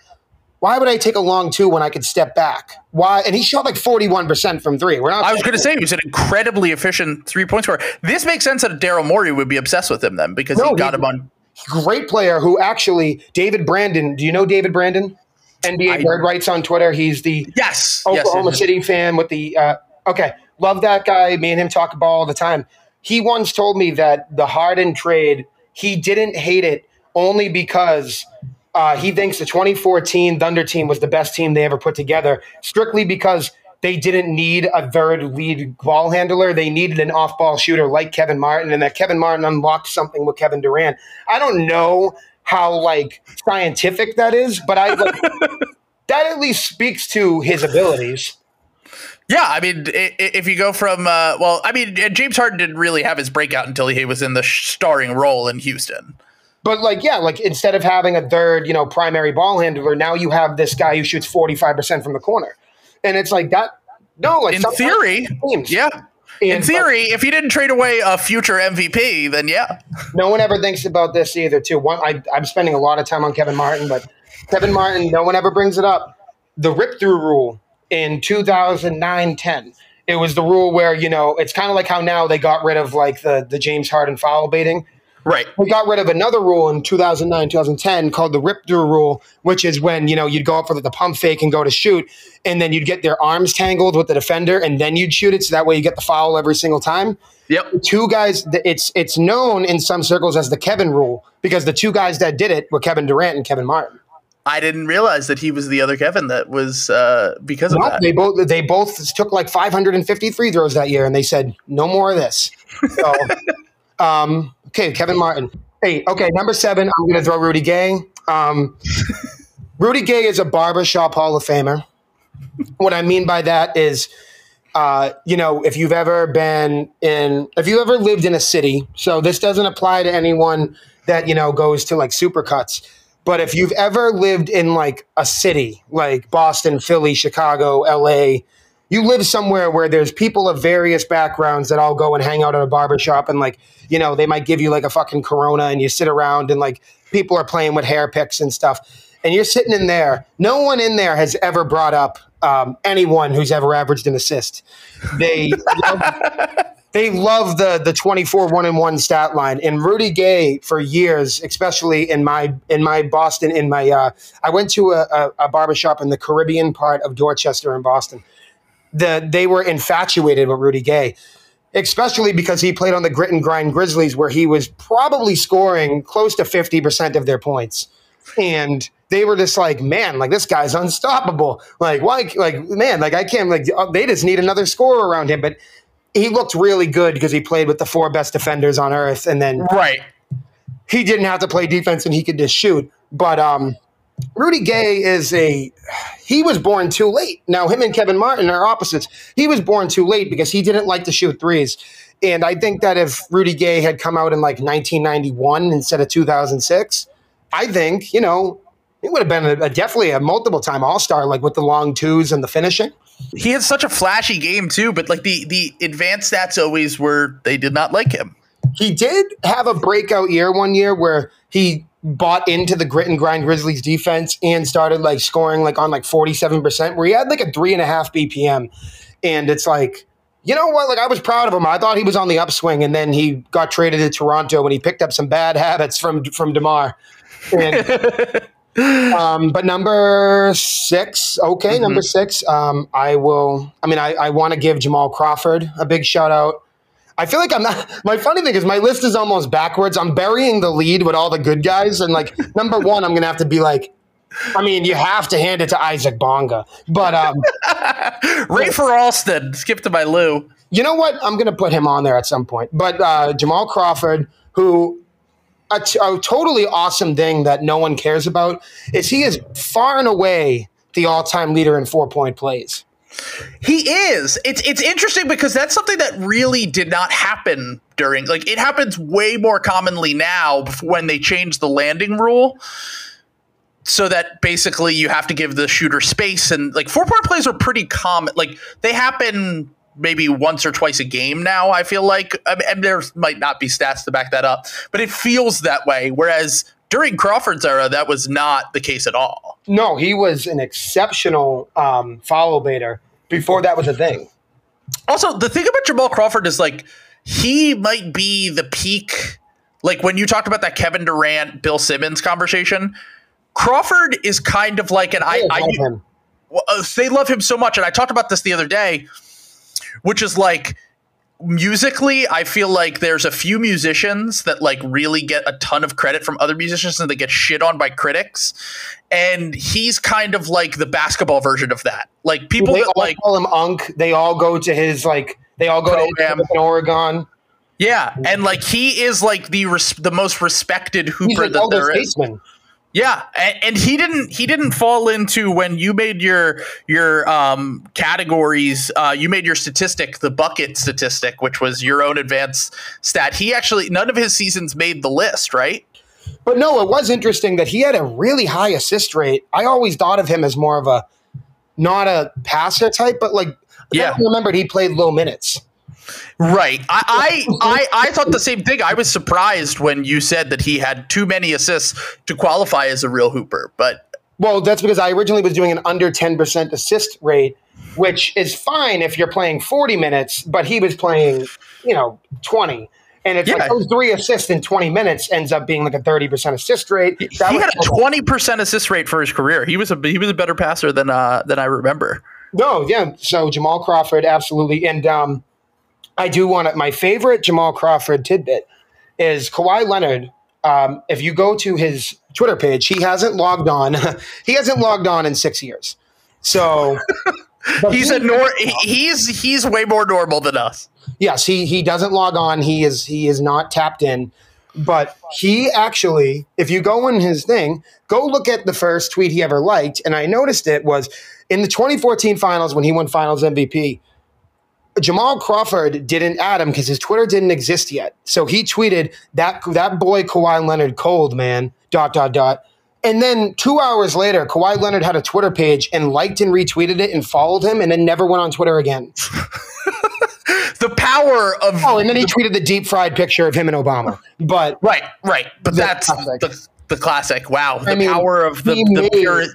Why would I take a long two when I could step back? Why? And he shot like forty one percent from three. We're not. I was going to say he was an incredibly efficient three point scorer. This makes sense that Daryl Morey would be obsessed with him then because No, he got he- him on. great player who actually David Brandon. Do you know David Brandon? NBA I- Bird writes on Twitter. He's the Yes, yes, Oklahoma yes, yes. City fan with the. Uh, okay, love that guy. Me and him talk ball all the time. He once told me that the Harden trade, he didn't hate it only because uh, he thinks the 2014 Thunder team was the best team they ever put together, strictly because they didn't need a third lead ball handler. They needed an off ball shooter like Kevin Martin, and that Kevin Martin unlocked something with Kevin Durant. I don't know how like scientific that is, but I like, <laughs> that at least speaks to his abilities. Yeah, I mean, if you go from uh, well, I mean, uh, James Harden didn't really have his breakout until he was in the starring role in Houston. But like, yeah, like instead of having a third, you know, primary ball handler, now you have this guy who shoots forty five percent from the corner, and it's like that. No, like In theory, teams- yeah. In theory, if you didn't trade away a future MVP, then yeah. no one ever thinks about this either. Too. One, I, I'm spending a lot of time on Kevin Martin, but Kevin Martin, no one ever brings it up. The rip through rule in 2009-10. It was the rule where you know it's kind of like how now they got rid of like the the James Harden foul baiting. Right. we got rid of another rule in 2009 2010 called the rip through rule which is when you know you'd go up for the pump fake and go to shoot and then you'd get their arms tangled with the defender and then you'd shoot it so that way you get the foul every single time Yep. two guys it's it's known in some circles as the kevin rule because the two guys that did it were kevin durant and kevin martin I didn't realize that he was the other Kevin that was uh, because of that. they both they both took like 550 free throws that year and they said no more of this so <laughs> um okay kevin martin hey okay number seven i'm gonna throw rudy gay um rudy gay is a barbershop hall of famer what i mean by that is uh, you know, if you've ever been in, if you've ever lived in a city, so this doesn't apply to anyone that, you know, goes to like supercuts. But if you've ever lived in like a city, like Boston, Philly, Chicago, LA, you live somewhere where there's people of various backgrounds that all go and hang out at a barbershop and like, you know, they might give you like a fucking corona and you sit around and like people are playing with hair picks and stuff. And you're sitting in there. No one in there has ever brought up um, anyone who's ever averaged an assist. They love, <laughs> they love the the 24 one and one stat line. And Rudy Gay for years, especially in my in my Boston, in my uh, I went to a, a, a barbershop in the Caribbean part of Dorchester in Boston. The they were infatuated with Rudy Gay. Especially because he played on the grit and grind Grizzlies, where he was probably scoring close to 50% of their points. And they were just like, man, like this guy's unstoppable. Like, why, like, man, like I can't, like, uh, they just need another scorer around him. But he looked really good because he played with the four best defenders on earth. And then Right. he didn't have to play defense and he could just shoot. But um, Rudy Gay is a he was born too late. Now him and Kevin Martin are opposites. He was born too late because he didn't like to shoot threes. And I think that if Rudy Gay had come out in like 1991 instead of 2006, I think you know it would have been a, a definitely a multiple time All Star, like with the long twos and the finishing. He had such a flashy game too, but like the the advanced stats always were they did not like him. He did have a breakout year one year where he bought into the grit and grind Grizzlies defense and started like scoring like on like 47%, where he had like a three and a half BPM. And it's like, you know what? Like I was proud of him. I thought he was on the upswing, and then he got traded to Toronto and he picked up some bad habits from from DeMar. And, <laughs> um, but number six, okay, number six. Um, I will. I mean, I, I want to give Jamal Crawford a big shout out. I feel like I'm not. <laughs> My funny thing is, my list is almost backwards. I'm burying the lead with all the good guys, and like number one, I'm gonna have to be like. I mean, you have to hand it to Isaac Bonga, but um, <laughs> Rafer Alston, skip to my Lou. you know what? I'm gonna put him on there at some point. But uh, Jamal Crawford, who a, t- a totally awesome thing that no one cares about is he is far and away the all-time leader in four-point plays. He is. It's it's interesting because that's something that really did not happen during like it happens way more commonly now when they changed the landing rule. So that basically you have to give the shooter space and like four point plays are pretty common. Like they happen maybe once or twice a game now. I feel like, I mean, and there might not be stats to back that up, but it feels that way. Whereas during Crawford's era, that was not the case at all. No, he was an exceptional um, follow baiter before that was a thing. Also, the thing about Jamal Crawford is like he might be the peak. Like when you talked about that Kevin Durant, Bill Simmons conversation, Crawford is kind of like an I. I well, uh, they love him so much, and I talked about this the other day, which is like musically, I feel like there's a few musicians that like really get a ton of credit from other musicians and they get shit on by critics. And he's kind of like the basketball version of that. Like people They that like call him Unk. They all go to his like. They all go Program. to in Oregon. Yeah, and like he is like the res- the most respected hooper an that there is. Yeah, and, and he didn't he didn't fall into when you made your your um, categories. Uh, you made your statistic the bucket statistic, which was your own advanced stat. He actually none of his seasons made the list, right? But no, it was interesting that he had a really high assist rate. I always thought of him as more of a not a passer type, but like Yeah. I remembered he played low minutes. Right. I, I I I thought the same thing. I was surprised when you said that he had too many assists to qualify as a real hooper, but Well, that's because I originally was doing an under 10% assist rate, which is fine if you're playing 40 minutes, but he was playing, you know, 20. And it's Yeah. like those three assists in 20 minutes ends up being like a 30% assist rate. That he had a twenty percent assist rate for his career. He was a he was a better passer than uh than I remember. No, yeah. So Jamal Crawford, absolutely. And um, I do want to, my favorite Jamal Crawford tidbit is Kawhi Leonard. Um, if you go to his Twitter page, he hasn't logged on. <laughs> he hasn't logged on in six years. So <laughs> He's he- a nor he's he's way more normal than us. yes, he he doesn't log on. He is he is not tapped in. But he actually, if you go in his thing, go look at the first tweet he ever liked, and I noticed it was in the 2014 finals when he won Finals MVP. Jamal Crawford didn't add him because his Twitter didn't exist yet. So he tweeted that that boy Kawhi Leonard cold man dot dot dot. And then two hours later, Kawhi Leonard had a Twitter page and liked and retweeted it and followed him, and then never went on Twitter again. <laughs> The power of Oh, and then he tweeted the deep fried picture of him and Obama. But right, right. But that's classic. the, the classic. Wow, the mean, power of the he the pure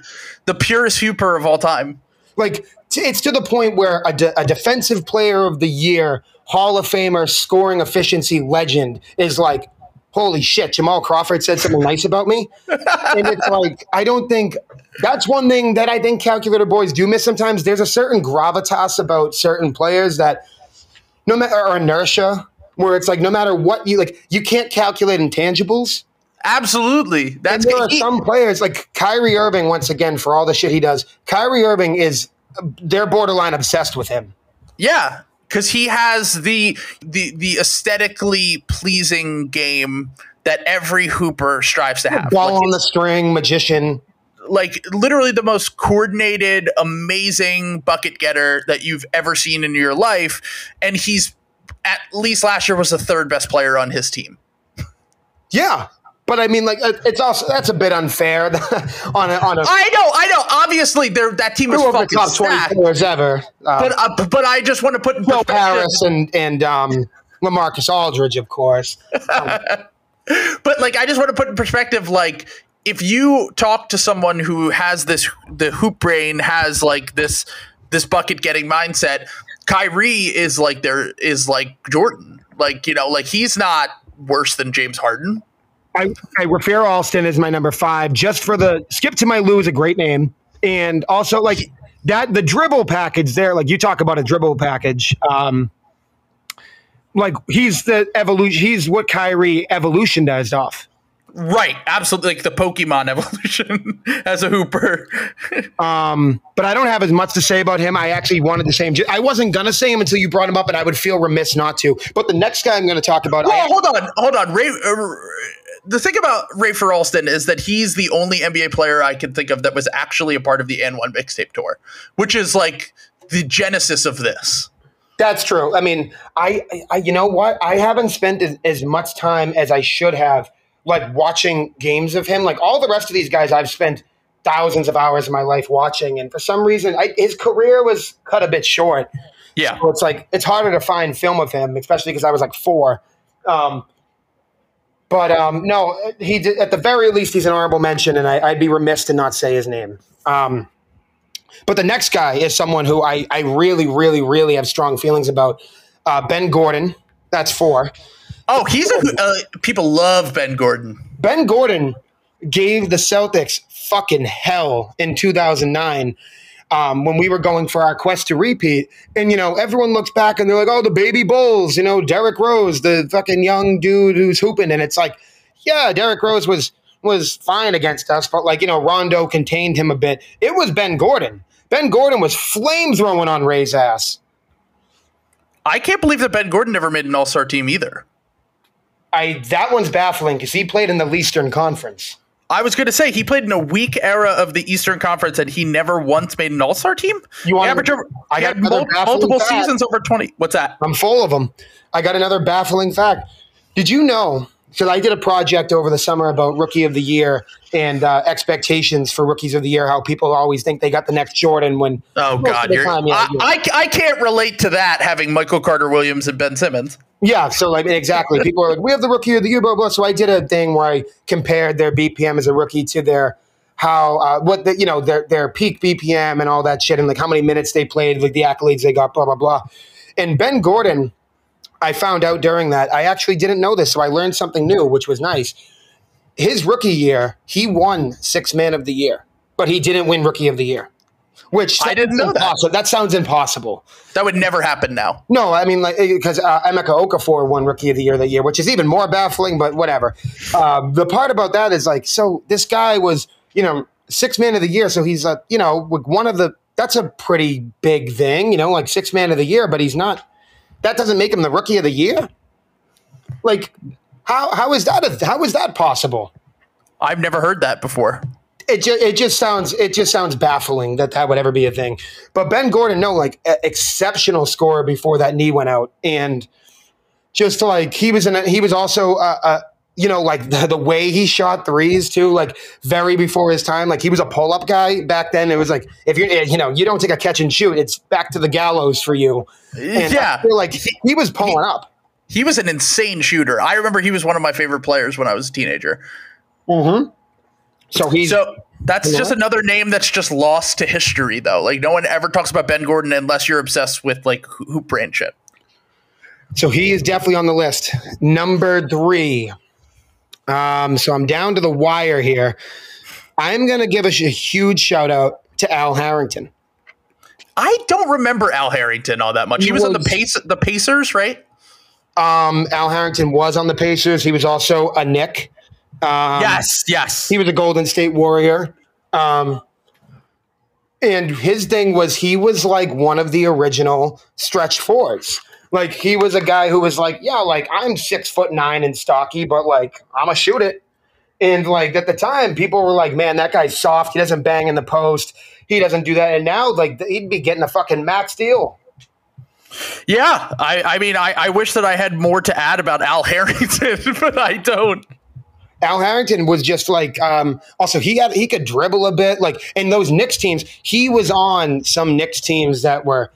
the purest hooper of all time. like it's to the point where a, de- a defensive player of the year, Hall of Famer, scoring efficiency legend is like, holy shit, Jamal Crawford said something nice about me. <laughs> And it's like, I don't think that's one thing that I think calculator boys do miss sometimes. There's a certain gravitas about certain players that no matter or inertia where it's like no matter what you like you can't calculate intangibles Absolutely, and that's there are some players like Kyrie Irving. Once again, for all the shit he does, Kyrie Irving is they're borderline obsessed with him. Yeah, because he has the the the aesthetically pleasing game that every hooper strives to have. Ball Like, on the string, magician. like literally the most coordinated, amazing bucket getter that you've ever seen in your life, and he's at least last year was the third best player on his team. Yeah, but I mean, like it's also that's a bit unfair <laughs> on a on a I know, I know. Obviously, they're, that team is the fucking top twenty stacked. ever. Uh, But uh, but I just want to put in Joe. Harris and and um, Lamarcus Aldridge, of course. <laughs> but like I just want to put in perspective like if you talk to someone who has this the hoop brain has like this this bucket getting mindset Kyrie is like there is like Jordan like you know like he's not worse than James Harden I, I Rafael Alston is my number five. Just for the skip to my Lou is a great name, and also like that the dribble package there. Like you talk about a dribble package. Um, like he's the evolution. He's what Kyrie evolutionized off. Right, absolutely, like the Pokemon evolution <laughs> as a hooper. <laughs> um, but I don't have as much to say about him. I actually wanted to say him. I wasn't gonna say him until you brought him up, and I would feel remiss not to. But the next guy I'm going to talk about. Well, I, hold on, hold on. Ray, uh, the thing about Rafer Alston is that he's the only NBA player I can think of that was actually a part of the AND1 mixtape tour, which is like the genesis of this. That's true. I mean, I, I you know what? I haven't spent as, as much time as I should have like watching games of him. Like all the rest of these guys, I've spent thousands of hours of my life watching, and for some reason, I, his career was cut a bit short. Yeah, so it's like it's harder to find film of him, especially because I was like four. Um, but um, no, he did, at the very least he's an honorable mention, and I, would be remiss to not say his name. Um, but the next guy is someone who I, I really, really, really have strong feelings about. Uh, ben Gordon. That's four. Oh, he's a uh, people love Ben Gordon. Ben Gordon gave the Celtics fucking hell in 2009 um, when we were going for our quest to repeat. And, you know, everyone looks back and they're like, oh, the baby Bulls, you know, Derrick Rose, the fucking young dude who's hooping. And it's like, yeah, Derrick Rose was was fine against us, but like, you know, Rondo contained him a bit. It was Ben Gordon. Ben Gordon was flame throwing on Ray's ass. I can't believe that Ben Gordon never made an all star team either. I that one's baffling because he played in the Eastern Conference. I was going to say he played in a weak era of the Eastern Conference and he never once made an All Star team. You want average over, I got mul- multiple fact. seasons over twenty. What's that? I'm full of them. I got another baffling fact. Did you know so I did a project over the summer about rookie of the year and uh, expectations for rookies of the year. How people always think they got the next Jordan when oh god, time, yeah, I, I, I, can't relate to that having Michael Carter Williams and Ben Simmons. Yeah, so like exactly, people are like, we have the rookie of the year, blah blah. So I did a thing where I compared their BPM as a rookie to their how uh, what the, you know their their peak BPM and all that shit and like how many minutes they played, like the accolades they got, blah blah blah. And Ben Gordon I found out during that. I actually didn't know this, so I learned something new, which was nice. His rookie year, he won six man of the year, but he didn't win rookie of the year. Which I didn't know that. That sounds impossible. That would never happen now. No, I mean, like because uh, Emeka Okafor won Rookie of the Year that year, which is even more baffling. But whatever. Uh, the part about that is like, so this guy was, you know, six man of the year. So he's, uh, you know, one of the. That's a pretty big thing, you know, like six man of the year. But he's not that doesn't make him the rookie of the year? Like, how how is that a, how is that possible? I've never heard that before. It just it just sounds it just sounds baffling that that would ever be a thing. But Ben Gordon, no, like exceptional scorer before that knee went out, and just like he was in, a, he was also a, a you know, like the, the, way he shot threes too, like very before his time. Like he was a pull up guy back then. It was like if you're, eh, you know you don't take a catch and shoot, it's back to the gallows for you. And yeah, like he, he was pulling he, up. He was an insane shooter. I remember he was one of my favorite players when I was a teenager. Hmm. So he's so that's just another name that's just lost to history, though. Like no one ever talks about Ben Gordon unless you're obsessed with like hoop brand shit. So he is definitely on the list. Number three. Um, so I'm down to the wire here. I'm going to give a, a huge shout out to Al Harrington. I don't remember Al Harrington all that much. He, he was, was, on the Pace, the Pacers, right? Um, Al Harrington was on the Pacers. He was also a Knick. Um, yes, yes. He was a Golden State Warrior. Um, and his thing was he was like one of the original stretch fours. Like he was a guy who was like, yeah, like I'm six foot nine and stocky, but like I'm a shoot it. And like at the time, people were like, man, that guy's soft. He doesn't bang in the post. He doesn't do that. And now, like, he'd be getting a fucking max deal. Yeah, I, I mean, I, I wish that I had more to add about Al Harrington, <laughs> but I don't. Al Harrington was just like um, also he had he could dribble a bit like in those Knicks teams he was on some Knicks teams that were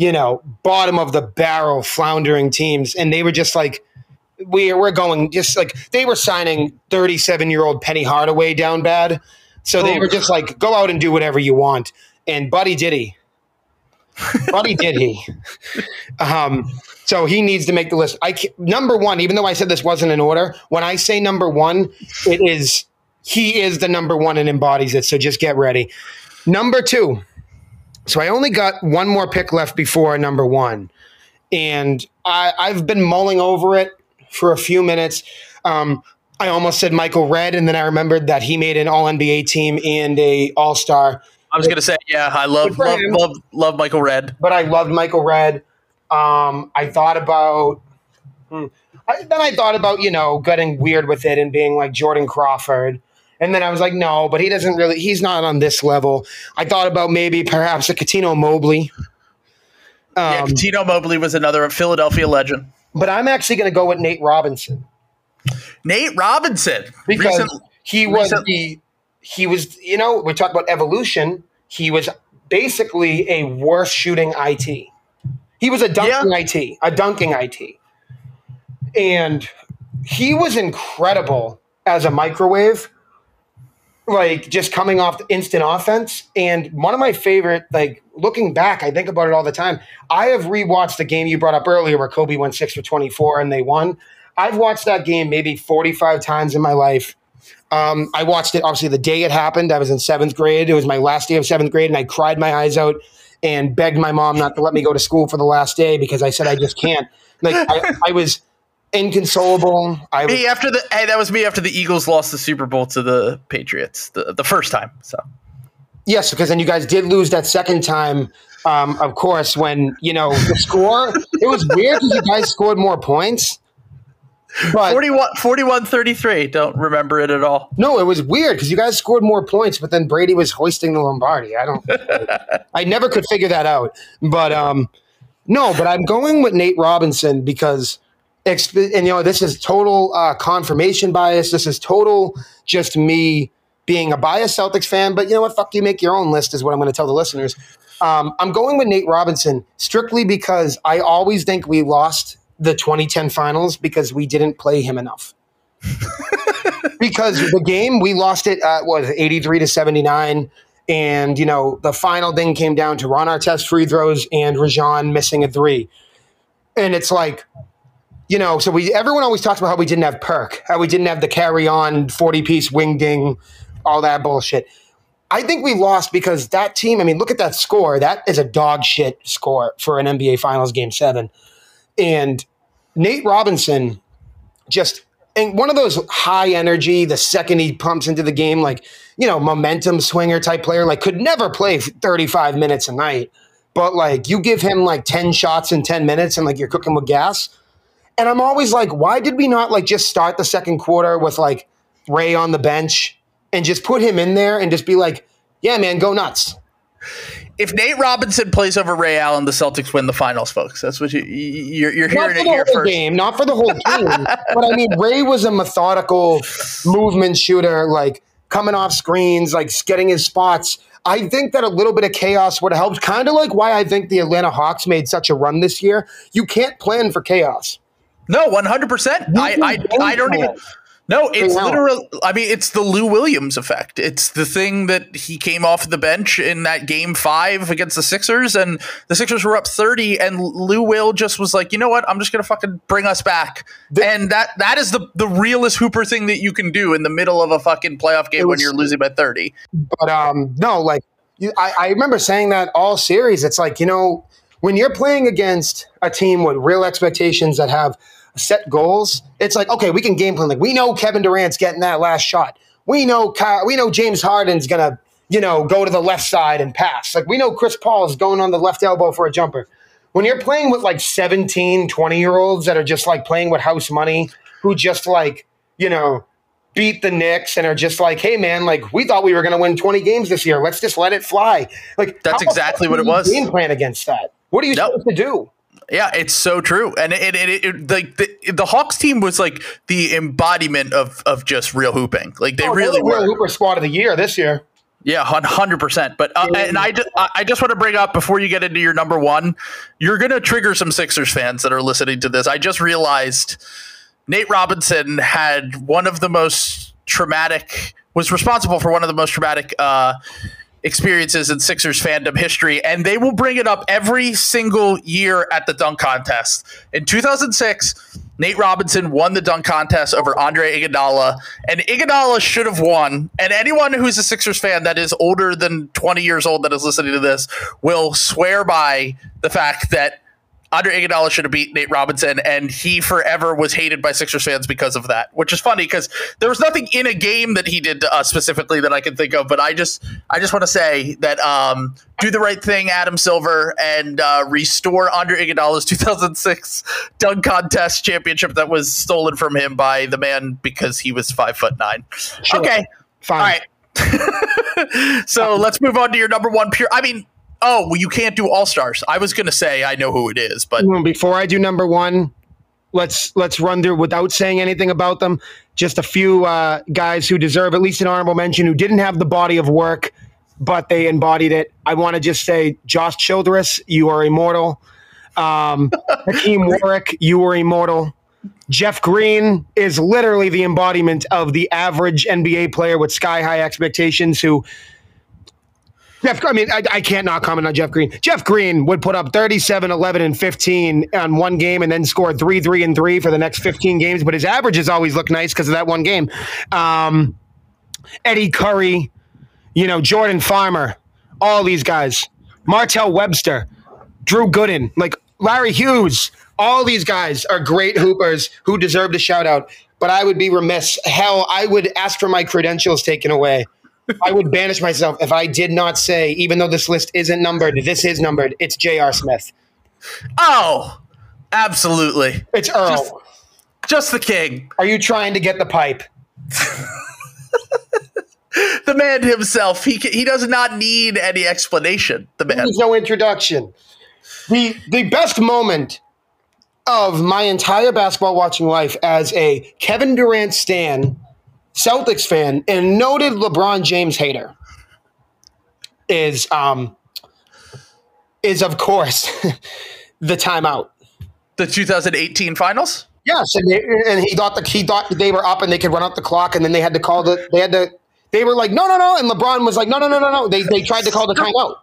you know, bottom of the barrel floundering teams. And they were just like, we, we're going just like they were signing 37 year old Penny Hardaway down bad. So they were just like, go out and do whatever you want. And Buddy did he. Buddy did he. <laughs> Um, so he needs to make the list. I number one, even though I said this wasn't in order, when I say number one, it is he is the number one and embodies it. So just get ready. Number two, so I only got one more pick left before number one. and I, I've been mulling over it for a few minutes. Um, I almost said Michael Redd, and then I remembered that he made an All NBA team and a All Star. I was gonna say, yeah, I love love, love love Michael Redd, but I loved Michael Redd. Um, I thought about, hmm, I, then I thought about you know getting weird with it and being like Jordan Crawford, and then I was like, no, but he doesn't really, he's not on this level. I thought about maybe perhaps a Cuttino Mobley, yeah, um, Mobley was another Philadelphia legend. but I'm actually going to go with Nate Robinson Nate Robinson, because recent- he was recent- the he was you know we talked about evolution. He was basically a worse shooting it. He was a dunking it, a dunking it, and he was incredible as a microwave. Like just coming off the instant offense, and one of my favorite, like looking back, I think about it all the time. I have rewatched the game you brought up earlier where Kobe went six for twenty four and they won. I've watched that game maybe forty five times in my life. Um, I watched it obviously the day it happened. I was in seventh grade. It was my last day of seventh grade, and I cried my eyes out and begged my mom not to let me go to school for the last day because I said I just can't. Like I, I was inconsolable. I was, me after the hey, that was me after the Eagles lost the Super Bowl to the Patriots the, the first time. So yes, because then you guys did lose that second time. Um, of course, when you know the score, it was weird because you guys scored more points. But 41, 41 33. Don't remember it at all. No, it was weird because you guys scored more points, but then Brady was hoisting the Lombardi. I don't. <laughs> I never could figure that out. But um, no, but I'm going with Nate Robinson because, and you know, this is total uh, confirmation bias. This is total just me being a biased Celtics fan. But you know what? Fuck you. Make your own list is what I'm going to tell the listeners. Um, I'm going with Nate Robinson strictly because I always think we lost the 2010 finals because we didn't play him enough. <laughs> Because the game we lost it uh, was 83 to 79 and you know the final thing came down to Ron Artest free throws and Rajon missing a three. And it's like you know so we everyone always talks about how we didn't have perk how we didn't have the carry on 40 piece wing ding all that bullshit. I think we lost because that team I mean look at that score. That is a dog shit score for an NBA finals game 7 and Nate Robinson just and one of those high energy the second he pumps into the game like you know momentum swinger type player like could never play 35 minutes a night. But like you give him like 10 shots in 10 minutes and like you're cooking with gas. And i'm always like why did we not like just start the second quarter with like ray on the bench and just put him in there and just be like yeah man go nuts If Nate Robinson plays over Ray Allen, the Celtics win the finals, folks. That's what you, you- you're, you're not hearing for it the here whole first. game, not for the whole <laughs> game. but I mean, Ray was a methodical movement shooter, like coming off screens, like getting his spots. I think that a little bit of chaos would have helped. Kind of like why I think the Atlanta Hawks made such a run this year. You can't plan for chaos. No, one hundred percent. I, I, I don't even. No, it's Hang on. literal. I mean, it's the Lou Williams effect. It's the thing that he came off the bench in that game five against the Sixers, and the Sixers were up thirty, and Lou Will just was like, you know what? I'm just gonna fucking bring us back, and that that is the the realest Hooper thing that you can do in the middle of a fucking playoff game when you're losing by thirty. But um, no, like you, I, I remember saying that all series. It's like you know when you're playing against a team with real expectations that have set goals. It's like okay, we can game plan. Like we know Kevin Durant's getting that last shot. We know Ky- we know James Harden's gonna you know go to the left side and pass. Like we know Chris Paul is going on the left elbow for a jumper. When you're playing with like 17, 20 year olds that are just like playing with house money, who just like you know beat the Knicks and are just like, hey man, like we thought we were going to win 20 games this year. Let's just let it fly. Like That's exactly what it was. Game plan against that. What are you Nope. supposed to do? Yeah, it's so true, and it, it, it, like the, the Hawks team was like the embodiment of of just real hooping. Like they Oh, really the were. Will Hooper squad of the year this year. Yeah, hundred percent. But uh, and I just I just want to bring up before you get into your number one, you're gonna trigger some Sixers fans that are listening to this. I just realized Nate Robinson had one of the most traumatic was responsible for one of the most traumatic uh, experiences in Sixers fandom history, and they will bring it up every single year at the dunk contest. In 2006, Nate Robinson won the dunk contest over Andre Iguodala, and Iguodala should have won. And anyone who's a Sixers fan that is older than 20 years old that is listening to this will swear by the fact that Andre Iguodala should have beat Nate Robinson, and he forever was hated by Sixers fans because of that. Which is funny because there was nothing in a game that he did to us specifically that I can think of. But I just, I just want to say that um, do the right thing, Adam Silver, and uh, restore Andre Iguodala's <laughs> 2006 dunk contest championship that was stolen from him by the man because he was five foot nine. Sure. Okay, Fine. all right. <laughs> so let's move on to your number one pure. I mean, oh, well, you can't do all stars. I was going to say I know who it is, but Before I do number one, let's let's run through without saying anything about them. Just a few uh, guys who deserve at least an honorable mention who didn't have the body of work, but they embodied it. I want to just say, Josh Childress, you are immortal. Um, <laughs> Hakim Warrick, you are immortal. Jeff Green is literally the embodiment of the average NBA player with sky high expectations who Jeff, I mean, I, I can't not comment on Jeff Green. Jeff Green would put up 37, 11, and 15 on one game and then score 3, 3, and 3 for the next 15 games, but his averages always look nice because of that one game. Um, Eddie Curry, you know, Jordan Farmar, all these guys. Martell Webster, Drew Gooden, like Larry Hughes, all these guys are great hoopers who deserve a shout out. But I would be remiss. Hell, I would ask for my credentials taken away. I would banish myself if I did not say, even though this list isn't numbered, this is numbered. It's J.R. Smith. oh, absolutely, It's Earl. Just- just the king, Are you trying to get the pipe? <laughs> the man himself. He he does not need any explanation. The man. There's no introduction. The the best moment of my entire basketball watching life as a Kevin Durant stan, Celtics fan, and noted LeBron James hater is um is of course <laughs> the timeout. The 2018 finals. Yes, and, they, and he thought the he thought they were up and they could run up the clock, and then they had to call the they had to they were like no no no, and LeBron was like no no no no no. They they tried to call the timeout.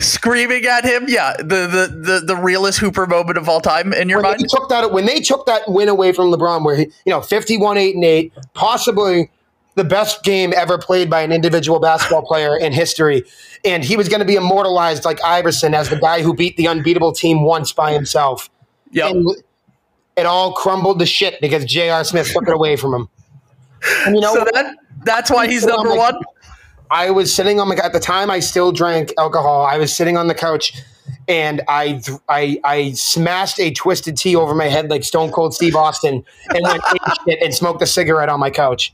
Screaming at him, yeah, the the the, the realest Hooper moment of all time in your when mind. they took that when they took that win away from LeBron, where he, you know, fifty-one, eight, and eight, possibly the best game ever played by an individual basketball player in history, and he was going to be immortalized like Iverson as the guy who beat the unbeatable team once by himself. Yeah. It all crumbled to shit because J.R. Smith took it away from him. And you know, so that that's why he's number one. I was sitting on my at the time I still drank alcohol. I was sitting on the couch and I I I smashed a twisted tea over my head like Stone Cold Steve Austin and went shit and smoked a cigarette on my couch.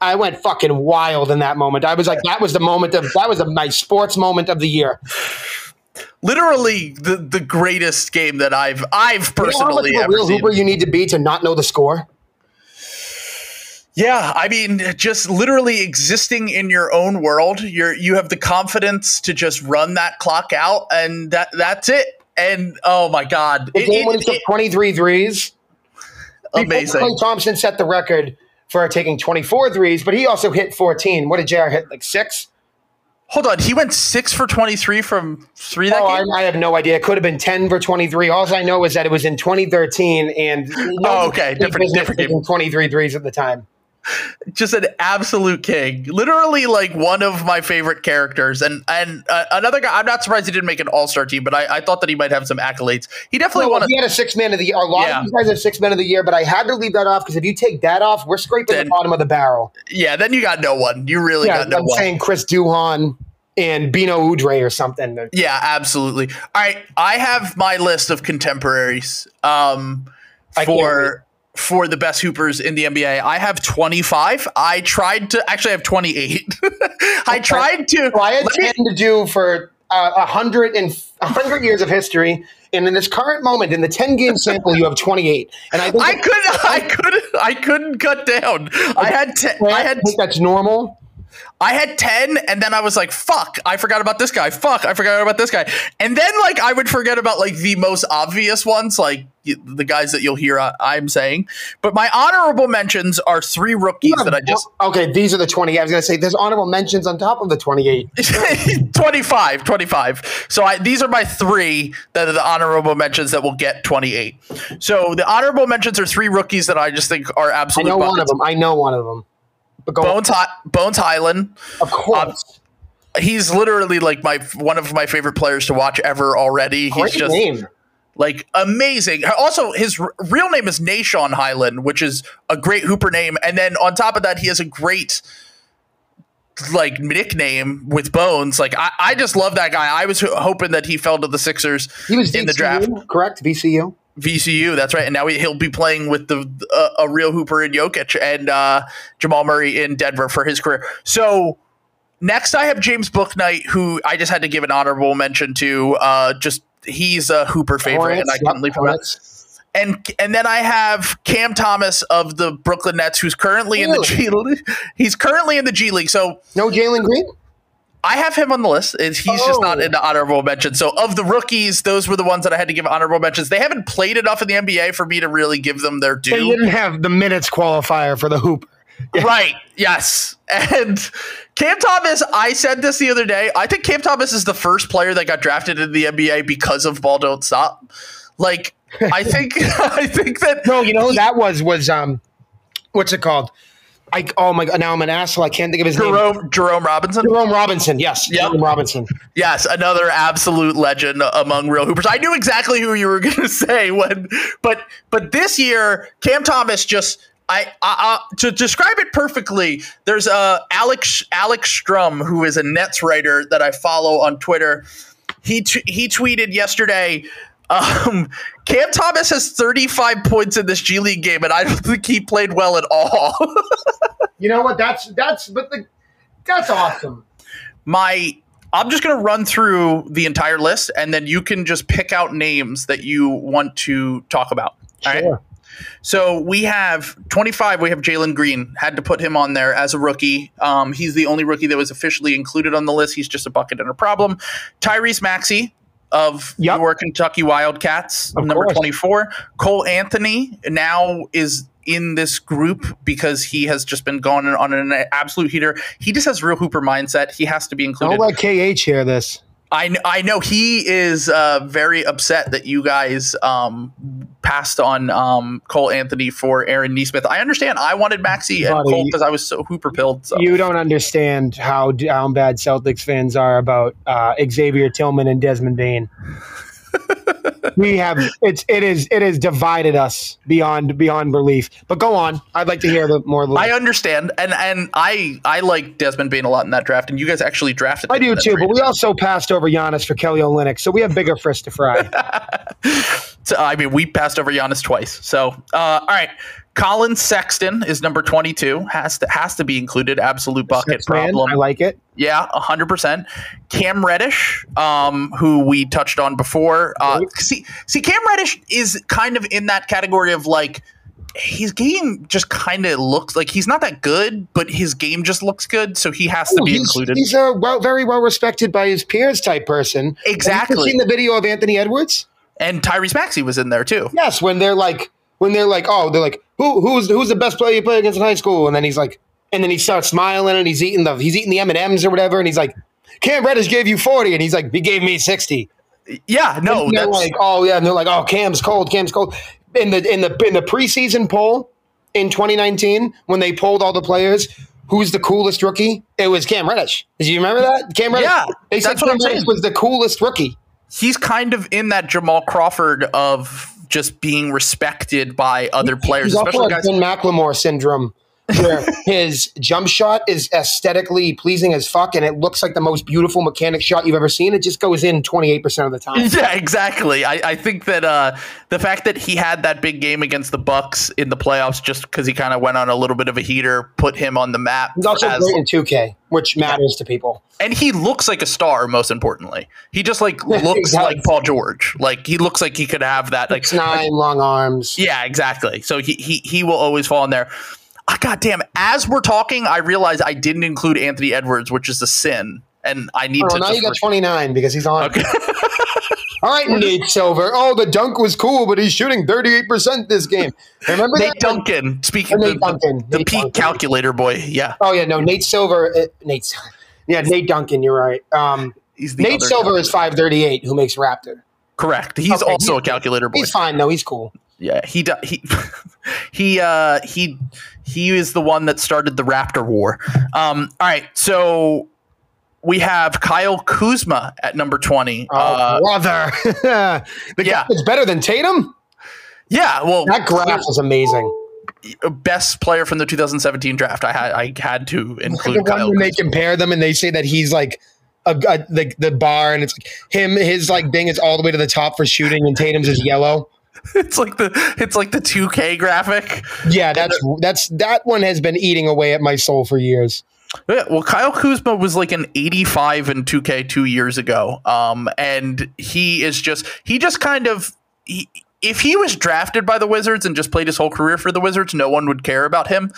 I went fucking wild in that moment. I was like, that was the moment of that was the, my sports moment of the year. Literally the the greatest game that I've I've You know personally of a ever real seen. hooper you need to be to not know the score? Yeah, I mean, just literally existing in your own world. You're you have the confidence to just run that clock out, and that that's it. And oh my god, The It- game it- when he took it- 23 threes. Amazing. Klay Thompson set the record for taking 24 threes, but he also hit 14. What did JR hit? Like six? Hold on, he went six for twenty three from three that Oh, I. I have no idea. It could have been 10 for 23. All I know is that it was in 2013 and no <laughs> Oh, okay. <laughs> Different- different game. taking 23 threes at the time. Just an absolute king. Literally, like one of my favorite characters, and and uh, another guy. I'm not surprised he didn't make an All Star team, but I, I thought that he might have some accolades. He definitely Well, won. he had a six man of the year. A lot Yeah. of these guys have six men of the year, but I had to leave that off because if you take that off, we're scraping Then- the bottom of the barrel. Yeah, then you got no one. You really Yeah, got no one. I'm one. saying Chris Duhon and Beno Udrih or something. Yeah, absolutely. All right, I have my list of contemporaries um, for for the best hoopers in the NBA. I have 25. I tried to actually I have 28. <laughs> I tried to Well, I me- 10 to do for uh, a hundred and a hundred years of history, and in this current moment, in the 10 game sample, you have 28. And I think I could <laughs> I could I couldn't cut down. I had te- I had think that's normal. I had 10 and then I was like, fuck, I forgot about this guy. Fuck, I forgot about this guy. And then like I would forget about like the most obvious ones, like the guys that you'll hear I- I'm saying. But my honorable mentions are three rookies that I just Okay, these are the 20. I was going to say there's honorable mentions on top of the 28. <laughs> 25 25 so I, these are my three that are the honorable mentions that will get 28 so the honorable mentions are three rookies that i just think are absolutely I know one of them. I know one of them. But bones, Hi- bones Hyland Of course. Um, he's literally like my one of my favorite players to watch ever already he's Great just name. Like amazing. Also, his r- real name is Nah'Shon Hyland, which is a great Hooper name. And then on top of that, he has a great like nickname with Bones. Like I, I just love that guy. I was ho- hoping that he fell to the Sixers He was in the draft. correct? VCU. VCU, that's right. And now he, he'll be playing with the uh, a real Hooper in Jokic and uh, Jamal Murray in Denver for his career. So next, I have James Bouknight, who I just had to give an honorable mention to. Uh, just he's a Hooper favorite, and I couldn't leave him out. And and then I have Cam Thomas of the Brooklyn Nets, who's currently in the G League. He's currently in the G League. So No Jalen Green. I have him on the list. He's just not Oh. in the honorable mention. So of the rookies, those were the ones that I had to give honorable mentions. They haven't played enough in the NBA for me to really give them their due. They didn't have the minutes qualifier for the hoop. <laughs> Right. Yes. And Cam Thomas, I said this the other day. I think Cam Thomas is the first player that got drafted in the NBA because of Ball Don't Stop. Like, I think <laughs> I think that No, you know who that was was um, what's it called? I oh my god, now I'm an asshole. I can't think of his name. Jerome Jerome Robinson. Jerome Robinson. Yes, Yep. Jerome Robinson. Yes, another absolute legend among real hoopers. I knew exactly who you were <laughs> going to say when, but but this year, Cam Thomas just. I, I, I to describe it perfectly. There's uh Alex Alex Strum, who is a Nets writer that I follow on Twitter. He t- he tweeted yesterday. Um, Cam Thomas has 35 points in this G League game, and I don't think he played well at all. <laughs> You know what? That's that's but the that's awesome. my I'm just going to run through the entire list and then you can just pick out names that you want to talk about. All right. Sure. So we have 25. We have Jalen Green. Had to put him on there as a rookie. Um, he's the only rookie that was officially included on the list. He's just a bucket and a problem. Tyrese Maxey of Yep. your Kentucky Wildcats, Of number course. 24. Cole Anthony now is in this group because he has just been going on an absolute heater. He just has real Hooper mindset. He has to be included. Don't let KH hear this. I, I know he is uh, very upset that you guys um, passed on um, Cole Anthony for Aaron Nesmith. I understand. I wanted Maxey and Cole because I was so hooper pilled. So. You don't understand how down bad Celtics fans are about uh, Xavier Tillman and Desmond Bane. We have it's it is it has divided us beyond beyond belief. But go on. I'd like to hear the more. I understand, and and I I like Desmond Bane a lot in that draft, and you guys actually drafted. I do too, but we also passed over Giannis for Kelly Olynyk, so we have bigger fish to fry. <laughs> So, I mean, we passed over Giannis twice. So, uh, all right. Collin Sexton is number 22. Has to has to be included. Absolute bucket problem. I like it. Yeah, hundred percent. Cam Reddish, um, who we touched on before. Uh, see, see, Cam Reddish is kind of in that category of like his game just kind of looks like he's not that good, but his game just looks good, so he has to be he's, included. He's a well, very well respected by his peers type person. Exactly. Have you seen the video of Anthony Edwards? and Tyrese Maxey was in there too. Yes, when they're like, when they're like, oh, they're like, who, who's, who's the best player you play against in high school? And then he's like, and then he starts smiling and he's eating the, he's eating the M and M's or whatever, and he's like, Cam Reddish gave you forty, and he's like, he gave me sixty. Yeah, no, And they're that's like, oh yeah, and they're like, oh, Cam's cold, Cam's cold. In the in the in the preseason poll in 2019, when they polled all the players, who's the coolest rookie? It was Cam Reddish. Did you remember that? Cam Reddish. Yeah, they said Cam Reddish was the coolest rookie. he's kind of in that Jamal Crawford of just being respected by other players, He's especially like guys. Ben McLemore syndrome, where <laughs> his jump shot is aesthetically pleasing as fuck, and it looks like the most beautiful mechanic shot you've ever seen. It just goes in 28% of the time. Yeah, exactly. I, I think that uh, the fact that he had that big game against the Bucks in the playoffs, just because he kind of went on a little bit of a heater, put him on the map. He's also as- great in 2K, which matters to people. and he looks like a star. Most importantly, he just like <laughs> looks does. like Paul George. Like he looks like he could have that. Like nine long arms. yeah, exactly. So he he he will always fall in there. Ah, God damn! As we're talking, I realize I didn't include Anthony Edwards, which is a sin, and I need Oh, to. now you got 29 because he's on. Okay. <laughs> All right, Nate Silver. Oh, the dunk was cool, but he's shooting 38% this game. Remember that. Nate? Duncan. Speaking Oh, Nate the, Duncan. the Nate peak Duncan. calculator boy. Yeah, Oh, yeah, no, Nate Silver. Uh, Nate. Yeah, Nate Duncan, you're right. Um, he's the Nate Silver guy. is 538, who makes Raptor. correct. He's Okay, also he's- a calculator boy. He's fine, though. He's cool. Yeah, he he <laughs> he uh he he is the one that started the Raptor War. Um all right, so we have Kyle Kuzma at number 20. Oh, Uh, brother. <laughs> the yeah. guy is better than Tatum? yeah, well, That graph is amazing. best player from the 2017 draft. I had I had to The include one Kyle. when they compare them and they say that he's like a, a the, the bar and it's like him his like thing is all the way to the top for shooting and Tatum's is yellow. <laughs> It's like the it's like the 2K graphic. Yeah, that's that's that one has been eating away at my soul for years. Yeah, well, Kyle Kuzma was like an 85 in 2K two years ago, um, and he is just he just kind of he, if he was drafted by the Wizards and just played his whole career for the Wizards, no one would care about him.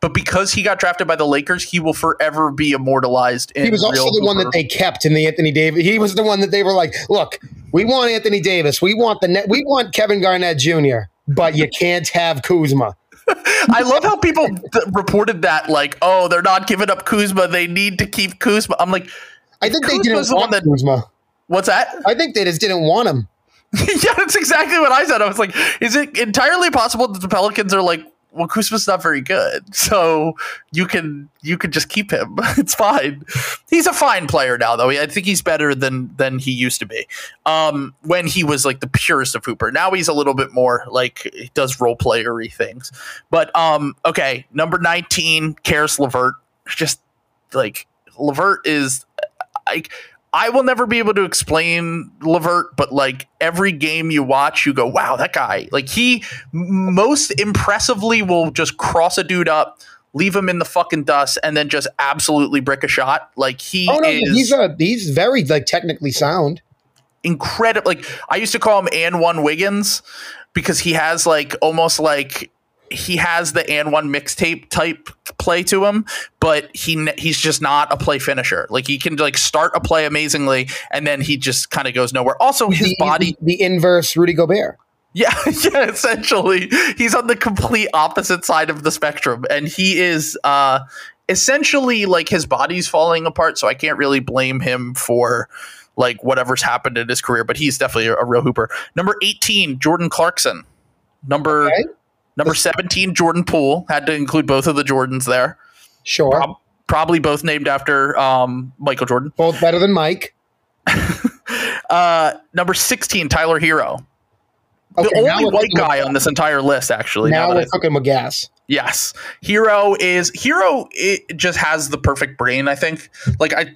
But because he got drafted by the Lakers, he will forever be immortalized. In He was also the one that they kept in the Anthony Davis. He was the one that they were like, "Look, we want Anthony Davis. We want the net. We want Kevin Garnett Jr. But you can't have Kuzma." I love how people th- reported that like, oh, they're not giving up Kuzma. They need to keep Kuzma. I'm like, I think they didn't the want that- Kuzma. what's that? I think they just didn't want him. <laughs> yeah, that's exactly what I said. I was like, is it entirely possible that the Pelicans are like, well, Kuzma's not very good, so you can you can just keep him. <laughs> It's fine. He's a fine player now, though. I think he's better than than he used to be. Um, when he was like the purest of Hooper. Now he's a little bit more like he does role playery things. But um, okay, number nineteen, Caris LeVert. Just like LeVert is, I I will never be able to explain LeVert, but like every game you watch, you go, wow, that guy. Like he most impressively will just cross a dude up, leave him in the fucking dust, and then just absolutely brick a shot. Like he Oh no, is he's a he's very like technically sound. incredible. Like I used to call him AND1 Wiggins because he has like almost like he has the AND1 mixtape type play to him, but he he's just not a play finisher. Like he can like start a play amazingly, and then he just kind of goes nowhere. Also, his the, body, the, inverse Rudy Gobert. yeah, <laughs> yeah, essentially, he's on the complete opposite side of the spectrum, and he is uh essentially like his body's falling apart. So I can't really blame him for like whatever's happened in his career, but he's definitely a, a real hooper. Number eighteen, Jordan Clarkson. Number Okay. Number seventeen, Jordan Poole. Had to include both of the Jordans there. Sure, Prob- probably both named after um, Michael Jordan. both better than Mike. <laughs> Uh, number sixteen, Tyler Herro. Okay, the only white guy on this entire list, actually. Now that we're cooking with gas. Yes, Herro is Herro. It just has the perfect brain. I think. Like I,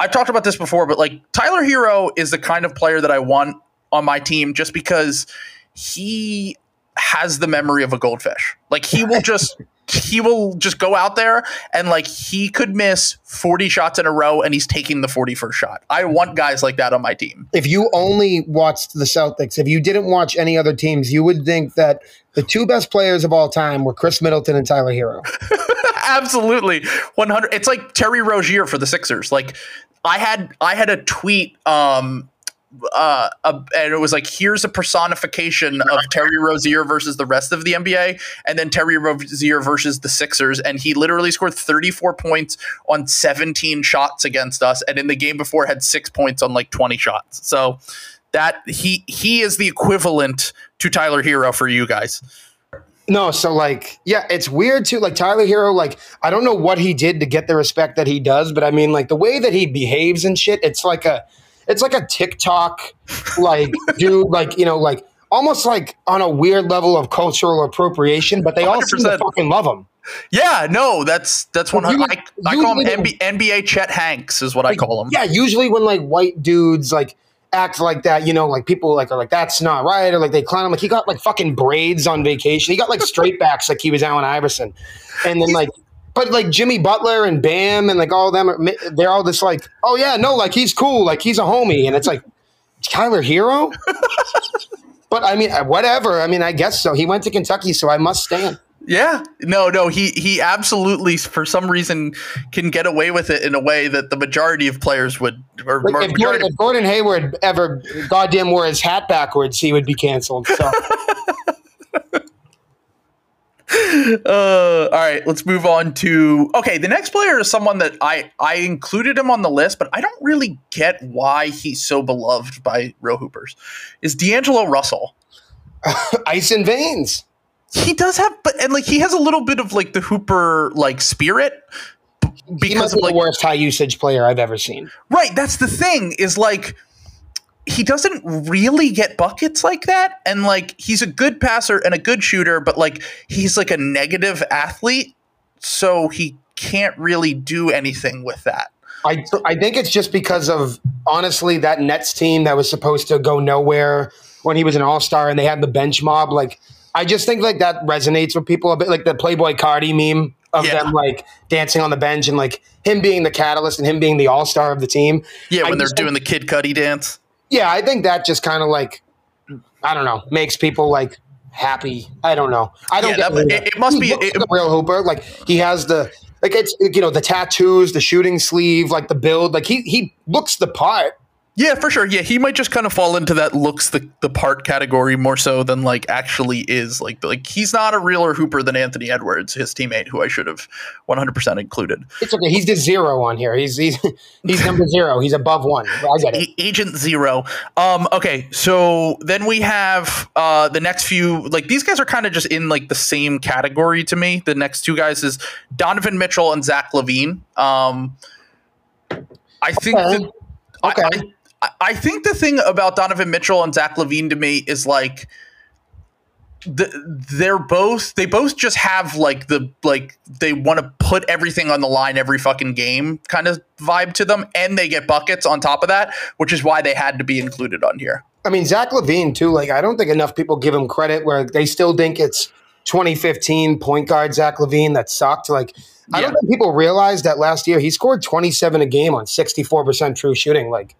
I've talked about this before, but like Tyler Herro is the kind of player that I want on my team, just because he has the memory of a goldfish. Like he will just. <laughs> He will just go out there and like he could miss 40 shots in a row and he's taking the 41st shot. I want guys like that on my team. If you only watched the Celtics, if you didn't watch any other teams, you would think that the two best players of all time were Khris Middleton and Tyler Herro. <laughs> Absolutely. 100 It's like Terry Rozier for the Sixers. Like I had I had a tweet um uh, uh, and it was like here's a personification of Terry Rozier versus the rest of the NBA, and then Terry Rozier versus the Sixers, and he literally scored 34 points on 17 shots against us, and in the game before had six points on like 20 shots. So that he he is the equivalent to Tyler Herro for you guys. No, so like, yeah, it's weird too. Like Tyler Herro, like I don't know what he did to get the respect that he does, but I mean, like the way that he behaves and shit, it's like a, it's like a TikTok, like <laughs> dude, like you know, like almost like on a weird level of cultural appropriation. But they all seem to fucking love him. Yeah, no, that's that's one you- I, I call him NBA, NBA Chet Hanks is what I call him. Yeah, usually when like white dudes like act like that, you know, like people like are like that's not right, or like they clown him. Like he got like fucking braids on vacation. He got like straight backs like he was Allen Iverson, and then like. But like Jimmy Butler and Bam and like all of them, are, they're all just like, oh yeah, no, like he's cool, like he's a homie, and it's like Tyler Herro. <laughs> but I mean, uh, whatever. I mean, I guess so. He went to Kentucky, so I must stand. Yeah, no, no, he he absolutely for some reason can get away with it in a way that the majority of players would. Or, Like, if, Gordon, if Gordon Hayward ever goddamn wore his hat backwards, he would be canceled. So. <laughs> <laughs> Uh, all right, let's move on to okay. The next player is someone that I I included him on the list, but I don't really get why he's so beloved by real hoopers. Is D'Angelo Russell? <laughs> ice and veins. He does have, but and like he has a little bit of like the hooper like spirit. because be of like the worst high usage player I've ever seen. Right, that's the thing is like he doesn't really get buckets like that and like he's a good passer and a good shooter but like he's like a negative athlete so he can't really do anything with that. I I think it's just because of honestly that Nets team that was supposed to go nowhere when he was an All Star and they had the bench mob. Like I just think like that resonates with people a bit, like the Playboi Carti meme of Yeah. them like dancing on the bench and like him being the catalyst and him being the All Star of the team. Yeah, I when they're just think- doing the Kid Cudi dance. Yeah, I think that just kind of like I don't know makes people like happy. I don't know. I don't Yeah, get that- it- it must He be- it- like a real hooper. Like he has the like it's you know the tattoos, the shooting sleeve, like the build. Like he he looks the part. Yeah, for sure. Yeah, he might just kind of fall into that looks the, the part category more so than like actually is like like he's not a realer hooper than Anthony Edwards, his teammate, who I should have 100% included. It's okay. He's the zero on here. He's he's <laughs> he's number zero. He's above one. I get it. Agent Zero. Um, okay, so then we have uh, the next few. Like these guys are kind of just in like the same category to me. The next two guys is Donovan Mitchell and Zach LaVine. Um, I think Okay. that Okay. I, I, I think the thing about Donovan Mitchell and Zach LaVine to me is like the, they're both they both just have like the like they want to put everything on the line every fucking game kind of vibe to them and they get buckets on top of that which is why they had to be included on here I mean Zach LaVine too. Like I don't think enough people give him credit where they still think it's 2015 point guard Zach LaVine that sucked. Like I don't think people realize that last year he scored 27 a game on 64 percent true shooting. Like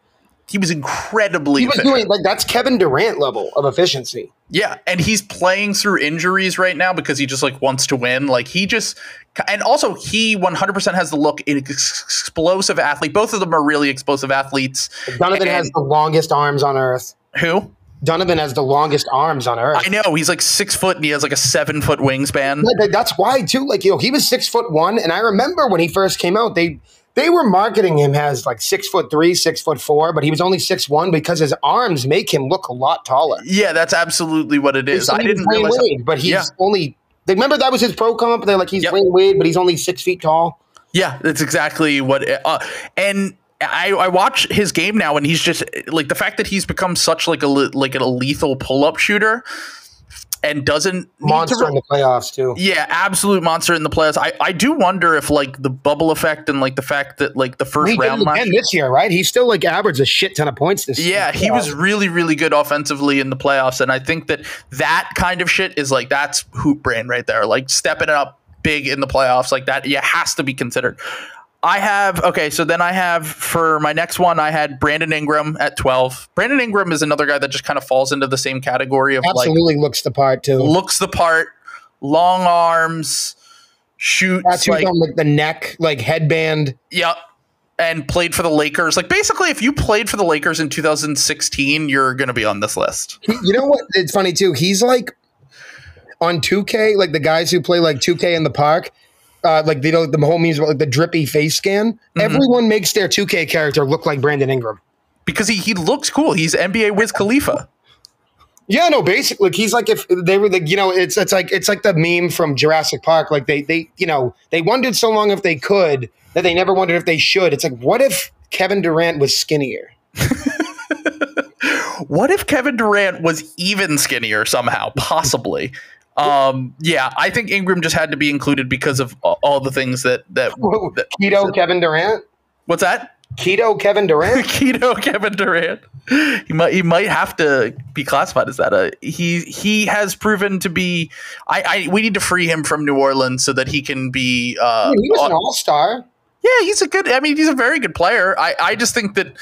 he was incredibly he was efficient. doing like that's Kevin Durant level of efficiency. Yeah, and he's playing through injuries right now because he just like wants to win. Like he just and also he 100% has the look an explosive athlete. Both of them are really explosive athletes. Donovan And- has the longest arms on earth. Who? Donovan has the longest arms on earth. I know he's like 6 foot and he has like a 7 foot wingspan. That- that- That's why too. Like you know, he was six foot one, and I remember when he first came out, they they were marketing him as like six foot three, six foot four, but he was only six one because his arms make him look a lot taller. Yeah, that's absolutely what it is. I didn't realize Wade, but he's Yeah. only. They remember that was his pro comp. They're like he's Yep. Dwyane Wade, but he's only six feet tall. Yeah, that's exactly what. It, uh, and I, I watch his game now, and he's just like the fact that he's become such like a like a lethal pull up shooter, and doesn't Monster re- in the playoffs too. yeah, absolute monster in the playoffs. I, I do wonder if like the bubble effect and like the fact that like the first He round last this year, right? He still like averaged a shit ton of points this. yeah, he was really, really good offensively in the playoffs, and I think that that kind of shit is like that's hoop brain right there, like stepping it up big in the playoffs, like that. Yeah, has to be considered. I have okay, so then I have for my next one, I had Brandon Ingram at twelve. Brandon Ingram is another guy that just kind of falls into the same category of like absolutely looks the part too. looks the part, long arms, shoots Tattoos like on like the neck, like headband. Yep. And played for the Lakers. Like basically, if you played for the Lakers in 2016, you're going to be on this list. You know what? It's funny too. He's like on 2K, like the guys who play like 2K in the park. Uh, like they know the whole memes about like the drippy face scan. Mm-hmm. Everyone makes their 2K character look like Brandon Ingram. because he, he looks cool. He's NBA Wiz Khalifa. Yeah, no, basically, like he's like if they were like you know, it's it's like it's like the meme from Jurassic Park. Like they they you know they wondered so long if they could that they never wondered if they should. It's like what if Kevin Durant was skinnier? <laughs> What if Kevin Durant was even skinnier somehow? Possibly. Um, yeah, I think Ingram just had to be included because of all, the things that that. Whoa, that- Keto Kevin Durant. what's that? Keto Kevin Durant. <laughs> Keto Kevin Durant. He might he might have to be classified as that. Uh, he he has proven to be. I, I we need to free him from New Orleans so that he can be. Uh, he was an All Star. Yeah, he's a good. I mean, he's a very good player. I, I just think that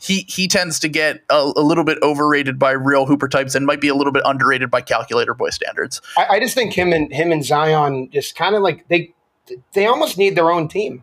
he he tends to get a, a little bit overrated by real Hooper types and might be a little bit underrated by calculator boy standards. I, I just think him and him and Zion just kind of like they they almost need their own team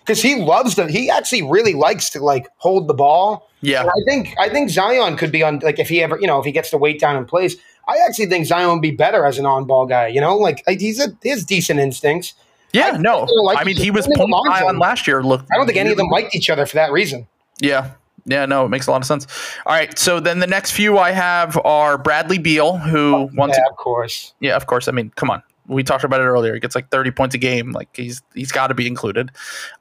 because he loves them. He actually really likes to like hold the ball. Yeah, And I think I think Zion could be on like if he ever you know if he gets the weight down and plays. I actually think Zion would be better as an on ball guy. You know, like like, he's a he has decent instincts. Yeah. I no, like I mean he was just point long five on last year. Look, I don't think any of them liked each other for that reason. Yeah. Yeah, no, it makes a lot of sense. All right, so then the next few I have are Bradley Beal, who once Yeah, of course. yeah, of course. I mean, come on. We talked about it earlier. He gets like 30 points a game. Like he's he's got to be included.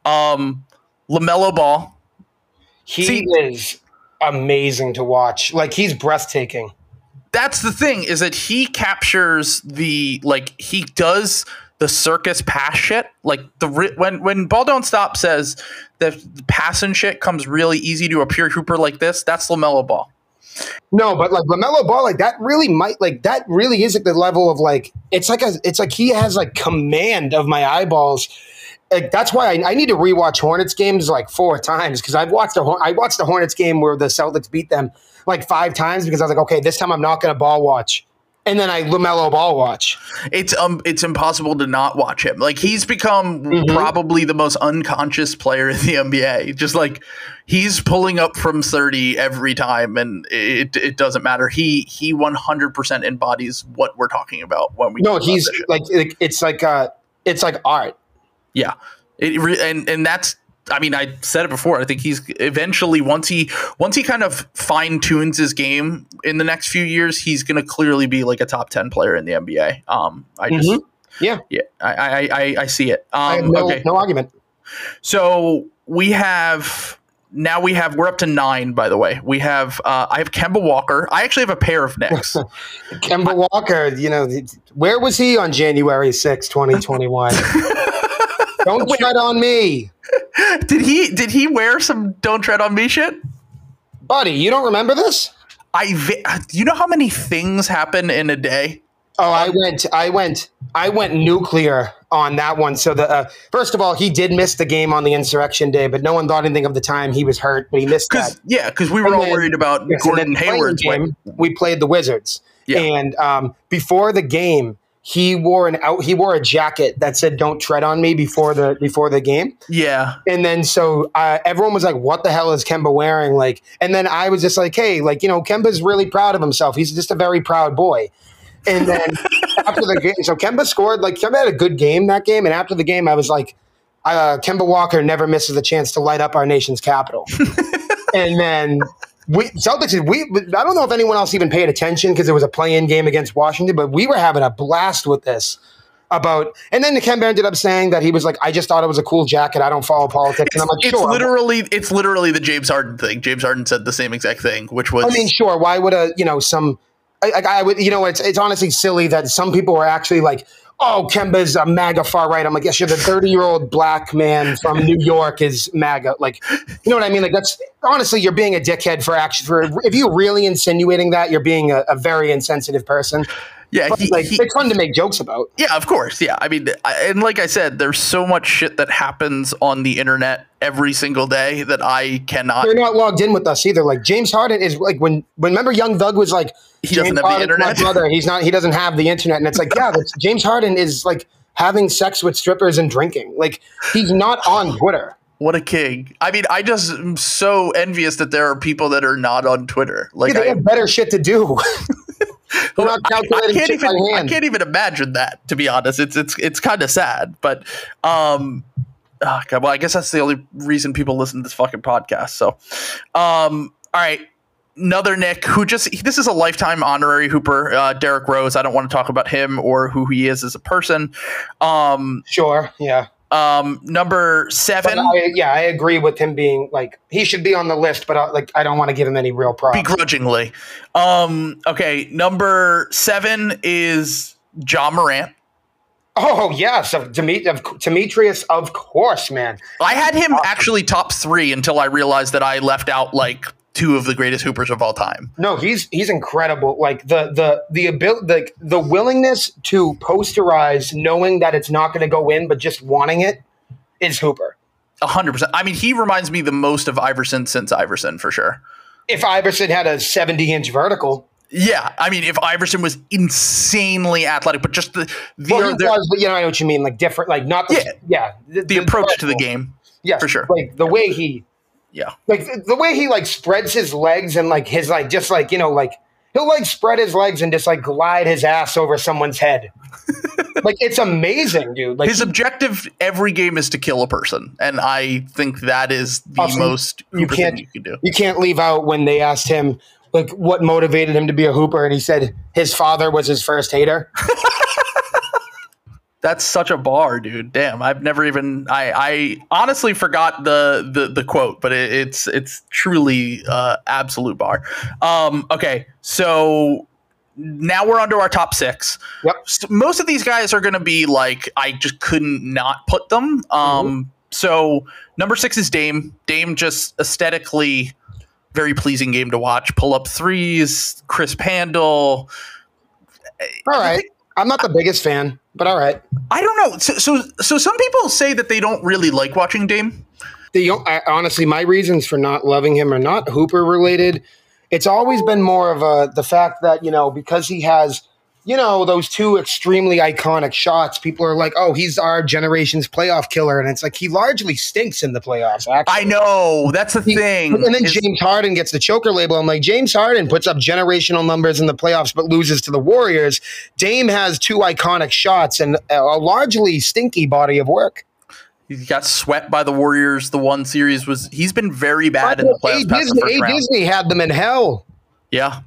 Um, LaMelo Ball. He See- is amazing to watch. Like he's breathtaking. That's the thing is that he captures the like he does the circus pass shit. Like the when when Ball Don't Stop says that the pass and shit comes really easy to a pure hooper like this. That's LaMelo Ball. No, but like LaMelo Ball, like that really might like that really is at the level of like it's like a it's like he has like command of my eyeballs. Like that's why I, I need to rewatch Hornets games like four times because I've watched the I watched the Hornets game where the Celtics beat them like five times because I was like, okay, this time I'm not going to ball watch, and then I LaMelo Ball watch. It's um it's impossible to not watch him. Like he's become Mhm. probably the most unconscious player in the NBA. Just like he's pulling up from 30 every time and it it doesn't matter. He he 100% embodies what we're talking about when we No, he's like like, it's like uh it's like art. Yeah. It re- and and that's I mean I said it before I think he's eventually once he once he kind of fine tunes his game in the next few years he's going to clearly be like a top 10 player in the NBA. Um I just Mhm. Yeah. yeah I I I, I see it. Um I no okay. no argument. So we have now we have we're up to 9 by the way. We have uh I have Kemba Walker. I actually have a pair of Knicks. <laughs> Kemba Walker, you know, where was he on January 6, 2021? <laughs> Don't tread on me. Did he did he wear some don't tread on me shit? Buddy, you don't remember this? I vi- you know how many things happen in a day? Oh, I went, I went, I went nuclear on that one. So the uh, first of all, he did miss the game on the insurrection day, but no one thought anything of the time he was hurt, but he missed that. Yeah, because we were And all then- worried about Yes, Gordon Hayward's way. game, we played the Wizards, Yeah. and um, before the game, he wore an out. He wore a jacket that said "Don't tread on me" before the before the game. Yeah, And then so uh, everyone was like, "What the hell is Kemba wearing?" Like, and then I was just like, "Hey, like you know, Kemba's really proud of himself. He's just a very proud boy." And then <laughs> after the game, so Kemba scored. Like Kemba had a good game that game. And after the game, I was like, uh, "Kemba Walker never misses a chance to light up our nation's capital." <laughs> and then we Celtics. We I don't know if anyone else even paid attention because it was a play-in game against Washington, but we were having a blast with this. About and then the Kemba ended up saying that he was like, I just thought it was a cool jacket. I don't follow politics, and I'm like, it's sure. literally it's literally the James Harden thing. James Harden said the same exact thing, which was I mean, sure. Why would a you know some? I, I, I would you know it's it's honestly silly that some people are actually like, oh, Kemba's a MAGA far right. I'm like, yes, you're the 30 year old black man from New York is MAGA. Like, you know what I mean? Like that's honestly, you're being a dickhead for action. for if you're really insinuating that, you're being a, a very insensitive person. Yeah, he, like, he- it's fun to make jokes about. yeah, of course, yeah. I mean, I, and like I said, there's so much shit that happens on the internet every single day that I cannot. They're not logged in with us either. Like James Harden is like when when remember Young Thug was like He doesn't James have the internet? My brother, he's not. He doesn't have the internet, and it's like yeah, <laughs> that's, James Harden is like having sex with strippers and drinking. Like he's not on Twitter. What a king! I mean, I just am so envious that there are people that are not on Twitter. Like they I, have better shit to do. <laughs> They're not I, I can't even by I can't even imagine that to be honest. It's it's it's kind of sad, but um oh God, well I guess that's the only reason people listen to this fucking podcast. So um all right. Another Knick who just this is a lifetime honorary hooper, uh, Derrick Rose. I don't want to talk about him or who he is as a person. Um, Sure, yeah, um, number seven, I, yeah, I agree with him being like he should be on the list, but uh, like I don't want to give him any real props. begrudgingly. Um, okay, number seven is Ja Morant. Oh yes, of Demetrius, of course, man. I had him actually top three until I realized that I left out like two of the greatest hoopers of all time. No, he's he's incredible. Like the the the ability, the the willingness to posterize, knowing that it's not going to go in, but just wanting it, is Hooper. A hundred percent. I mean, he reminds me the most of Iverson since Iverson for sure. If Iverson had a seventy inch vertical, Yeah, I mean, if Iverson was insanely athletic, but just the the, well, he the, was, but you know, I know what you mean. Like different, like not the, Yeah. yeah, the, the approach to the game. yeah, for sure. Like the way he, Yeah, like the, the way he like spreads his legs and like his like just like you know like he'll like spread his legs and just like glide his ass over someone's head. <laughs> like it's amazing, dude. Like his objective every game is to kill a person, and I think that is the Also, most you can't- thing you can do. you can't leave out when they asked him like what motivated him to be a hooper and he said his father was his first hater <laughs> That's such a bar, dude. Damn, I've never even. I, I honestly forgot the the, the quote, but it, it's it's truly uh, absolute bar. Um, okay, so now we're onto our top six. Yep. So most of these guys are going to be like I just couldn't not put them. Um, so number six is Dame. Dame just aesthetically very pleasing game to watch. Pull up threes, crisp handle. All right. I'm not the biggest fan, but all right. I don't know. So, so, so some people say that they don't really like watching Dame. The I, honestly, my reasons for not loving him are not Hooper related. It's always been more of a the fact that you know because he has you know those two extremely iconic shots. People are like, "Oh, he's our generation's playoff killer," and it's like he largely stinks in the playoffs. Actually. I know that's the thing. And then is- James Harden gets the choker label. I'm like, James Harden puts up generational numbers in the playoffs, but loses to the Warriors. Dame has two iconic shots and a largely stinky body of work. he got swept by the Warriors. The one series was he's been very bad in the A. playoffs the Disney, first A. Disney had them in hell. Yeah.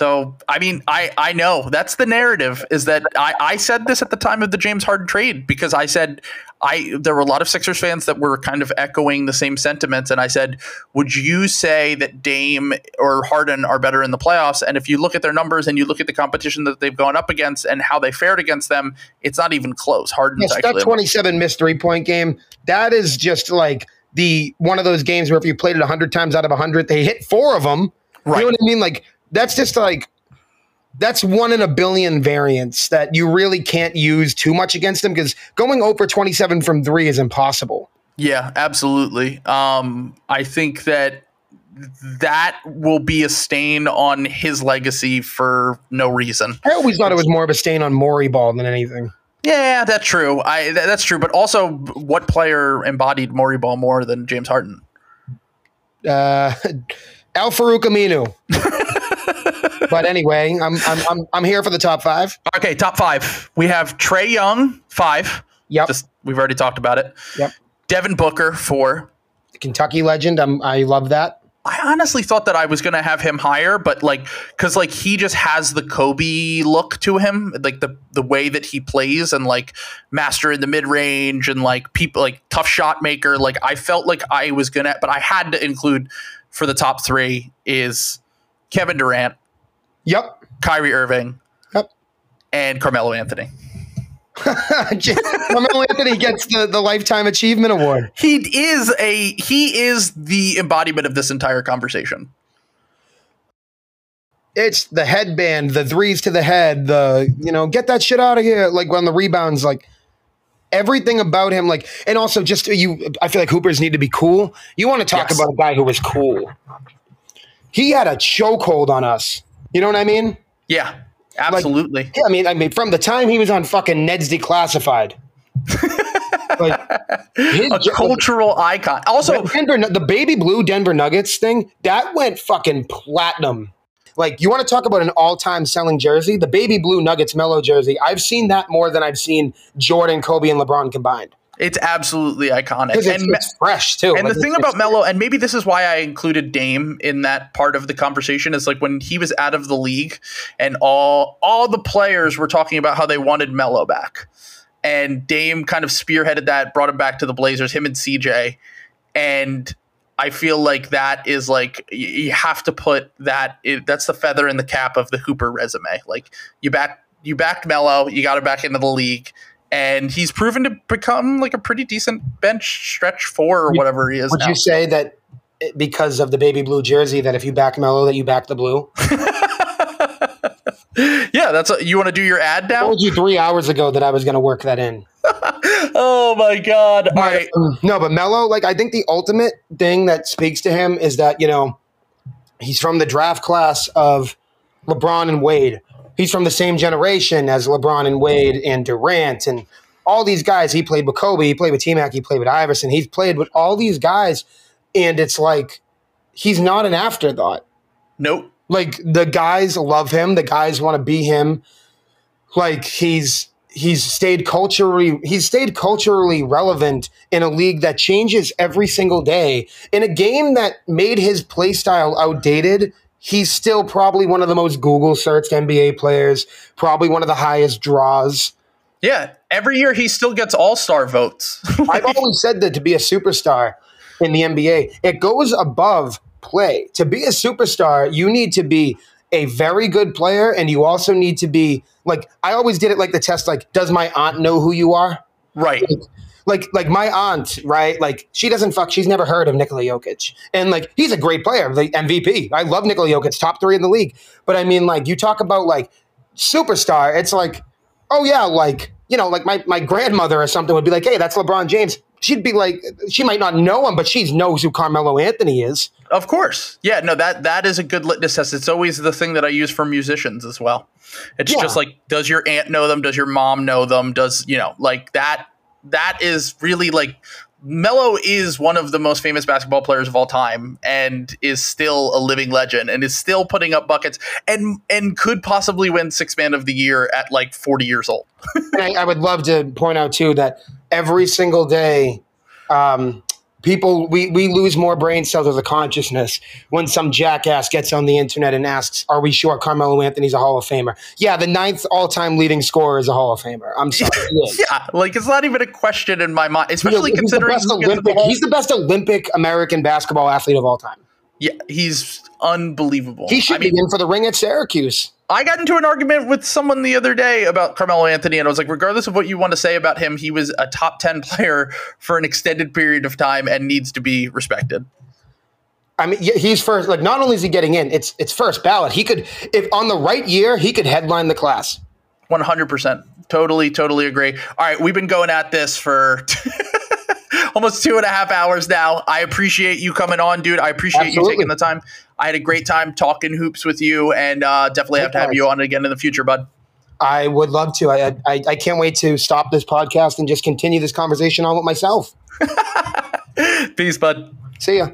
So I mean, I I know that's the narrative is that I I said this at the time of the James Harden trade because I said I there were a lot of Sixers fans that were kind of echoing the same sentiments, and I said, would you say that Dame or Harden are better in the playoffs? And if you look at their numbers and you look at the competition that they've gone up against and how they fared against them, it's not even close. Harden's Yes, actually that 27 missed three point game, that is just like the one of those games where if you played it 100 times out of 100, they hit four of them. Right. You know what I mean? Like, that's just like, that's one in a billion variants that you really can't use too much against him because going over 27 from three is impossible. Yeah, absolutely. Um, I think that that will be a stain on his legacy for no reason. I always thought it was more of a stain on Morey ball than anything. Yeah, that's true. I th- that's true. But also, what player embodied Morey Ball more than James Harden? Uh, <laughs> Al-Farouq Aminu. <laughs> but anyway, I'm, I'm, I'm, I'm here for the top five. Okay, top five. We have Trae Young, five. Yep. Just we've already talked about it. Yep. Devin Booker, four. Kentucky legend. I'm, I love that. I honestly thought that I was gonna have him higher, but like, cause like he just has the Kobe look to him, like the the way that he plays and like master in the mid range and like people like tough shot maker. Like I felt like I was gonna, but I had to include for the top three is Kevin Durant, Yep. Kyrie Irving, Yep. and Carmelo Anthony. <laughs> Carmelo Anthony gets the, the Lifetime Achievement Award. <laughs> He is a he is the embodiment of this entire conversation. It's the headband, the threes to the head, the, you know, get that shit out of here. Like when the rebounds, like everything about him. Like, and also just you, I feel like Hoopers need to be cool. You want to talk Yes. about a guy who was cool. He had a chokehold on us. You know what I mean? Yeah, absolutely. Yeah, I mean, I mean, from the time he was on fucking Ned's Declassified, <laughs> like his a cultural icon. Also, Denver, the baby blue Denver Nuggets thing that went fucking platinum. Like, you want to talk about an all-time selling jersey? The baby blue Nuggets Melo jersey. I've seen that more than I've seen Jordan, Kobe, and LeBron combined. It's absolutely iconic. It's, And, it's fresh too. and Like, the thing about Melo, and maybe this is why I included Dame in that part of the conversation, is like when he was out of the league, and all all the players were talking about how they wanted Melo back, and Dame kind of spearheaded that, brought him back to the Blazers, him and CJ, and I feel like that is like you have to put that. That's the feather in the cap of the Hooper resume. Like you back you backed Melo, you got him back into the league. And he's proven to become like a pretty decent bench stretch four or whatever he is would now. you say that because of the baby blue jersey that if you back Melo that you back the blue? <laughs> yeah, that's a, you want to do your ad now. I now. told you three hours ago that I was going to work that in. <laughs> Oh my god! All right, No, but Melo, like I think the ultimate thing that speaks to him is that you know he's from the draft class of LeBron and Wade. He's from the same generation as LeBron and Wade and Durant and all these guys. He played with Kobe. He played with T Mac. He played with Iverson. He's played with all these guys, and it's like he's not an afterthought. nope. Like the guys love him. The guys want to be him. Like he's he's stayed culturally he's stayed culturally relevant in a league that changes every single day. In a game that made his play style outdated, he's still probably one of the most Google searched NBA players, probably one of the highest draws. Yeah, every year he still gets All Star votes. <laughs> I've always said that to be a superstar in the NBA, it goes above play. To be a superstar, you need to be a very good player, and you also need to be like I always did it like the test. Like, does my aunt know who you are? Right. Like, like like my aunt, right? Like she doesn't fuck. She's never heard of Nikola Jokic, and like he's a great player, the MVP. I love Nikola Jokic, top three in the league. But I mean, like you talk about like superstar, it's like, oh yeah, like you know, like my my grandmother or something would be like, hey, that's LeBron James. She'd be like, she might not know him, but she knows who Carmelo Anthony is. Of course, yeah. No, that that is a good litmus test. It's always the thing that I use for musicians as well. It's Yeah. just like, does your aunt know them? Does your mom know them? Does you know like that? That is really like Melo is one of the most famous basketball players of all time, and is still a living legend, and is still putting up buckets, and and could possibly win Six Man of the Year at like forty years old. <laughs> I, I would love to point out too that every single day, um, people we we lose more brain cells as a consciousness when some jackass gets on the internet and asks, "Are we sure Carmelo Anthony's a Hall of Famer?" Yeah, the ninth all-time leading scorer is a Hall of Famer. I'm sorry. <laughs> Yeah, like it's not even a question in my mind, especially He's the considering best who gets in the Olympic. He's the best Olympic American basketball athlete of all time. yeah, he's unbelievable. He should I mean, be in for the ring at Syracuse. I got into an argument with someone the other day about Carmelo Anthony, and I was like, regardless of what you want to say about him, he was a top 10 <laughs> player for an extended period of time and needs to be respected. I mean, he's first. Like, not only is he getting in, it's it's first ballot. He could, if on the right year, he could headline the class. 100%. Totally, totally agree. All right, we've been going at this for <laughs> almost two and a half hours now. I appreciate you coming on, dude. I appreciate Absolutely. you taking the time. I had a great time talking hoops with you, and uh, definitely have to have you on again in the future, bud. I would love to. I, I I can't wait to stop this podcast and just continue this conversation on with myself. <laughs> Peace, bud. See ya.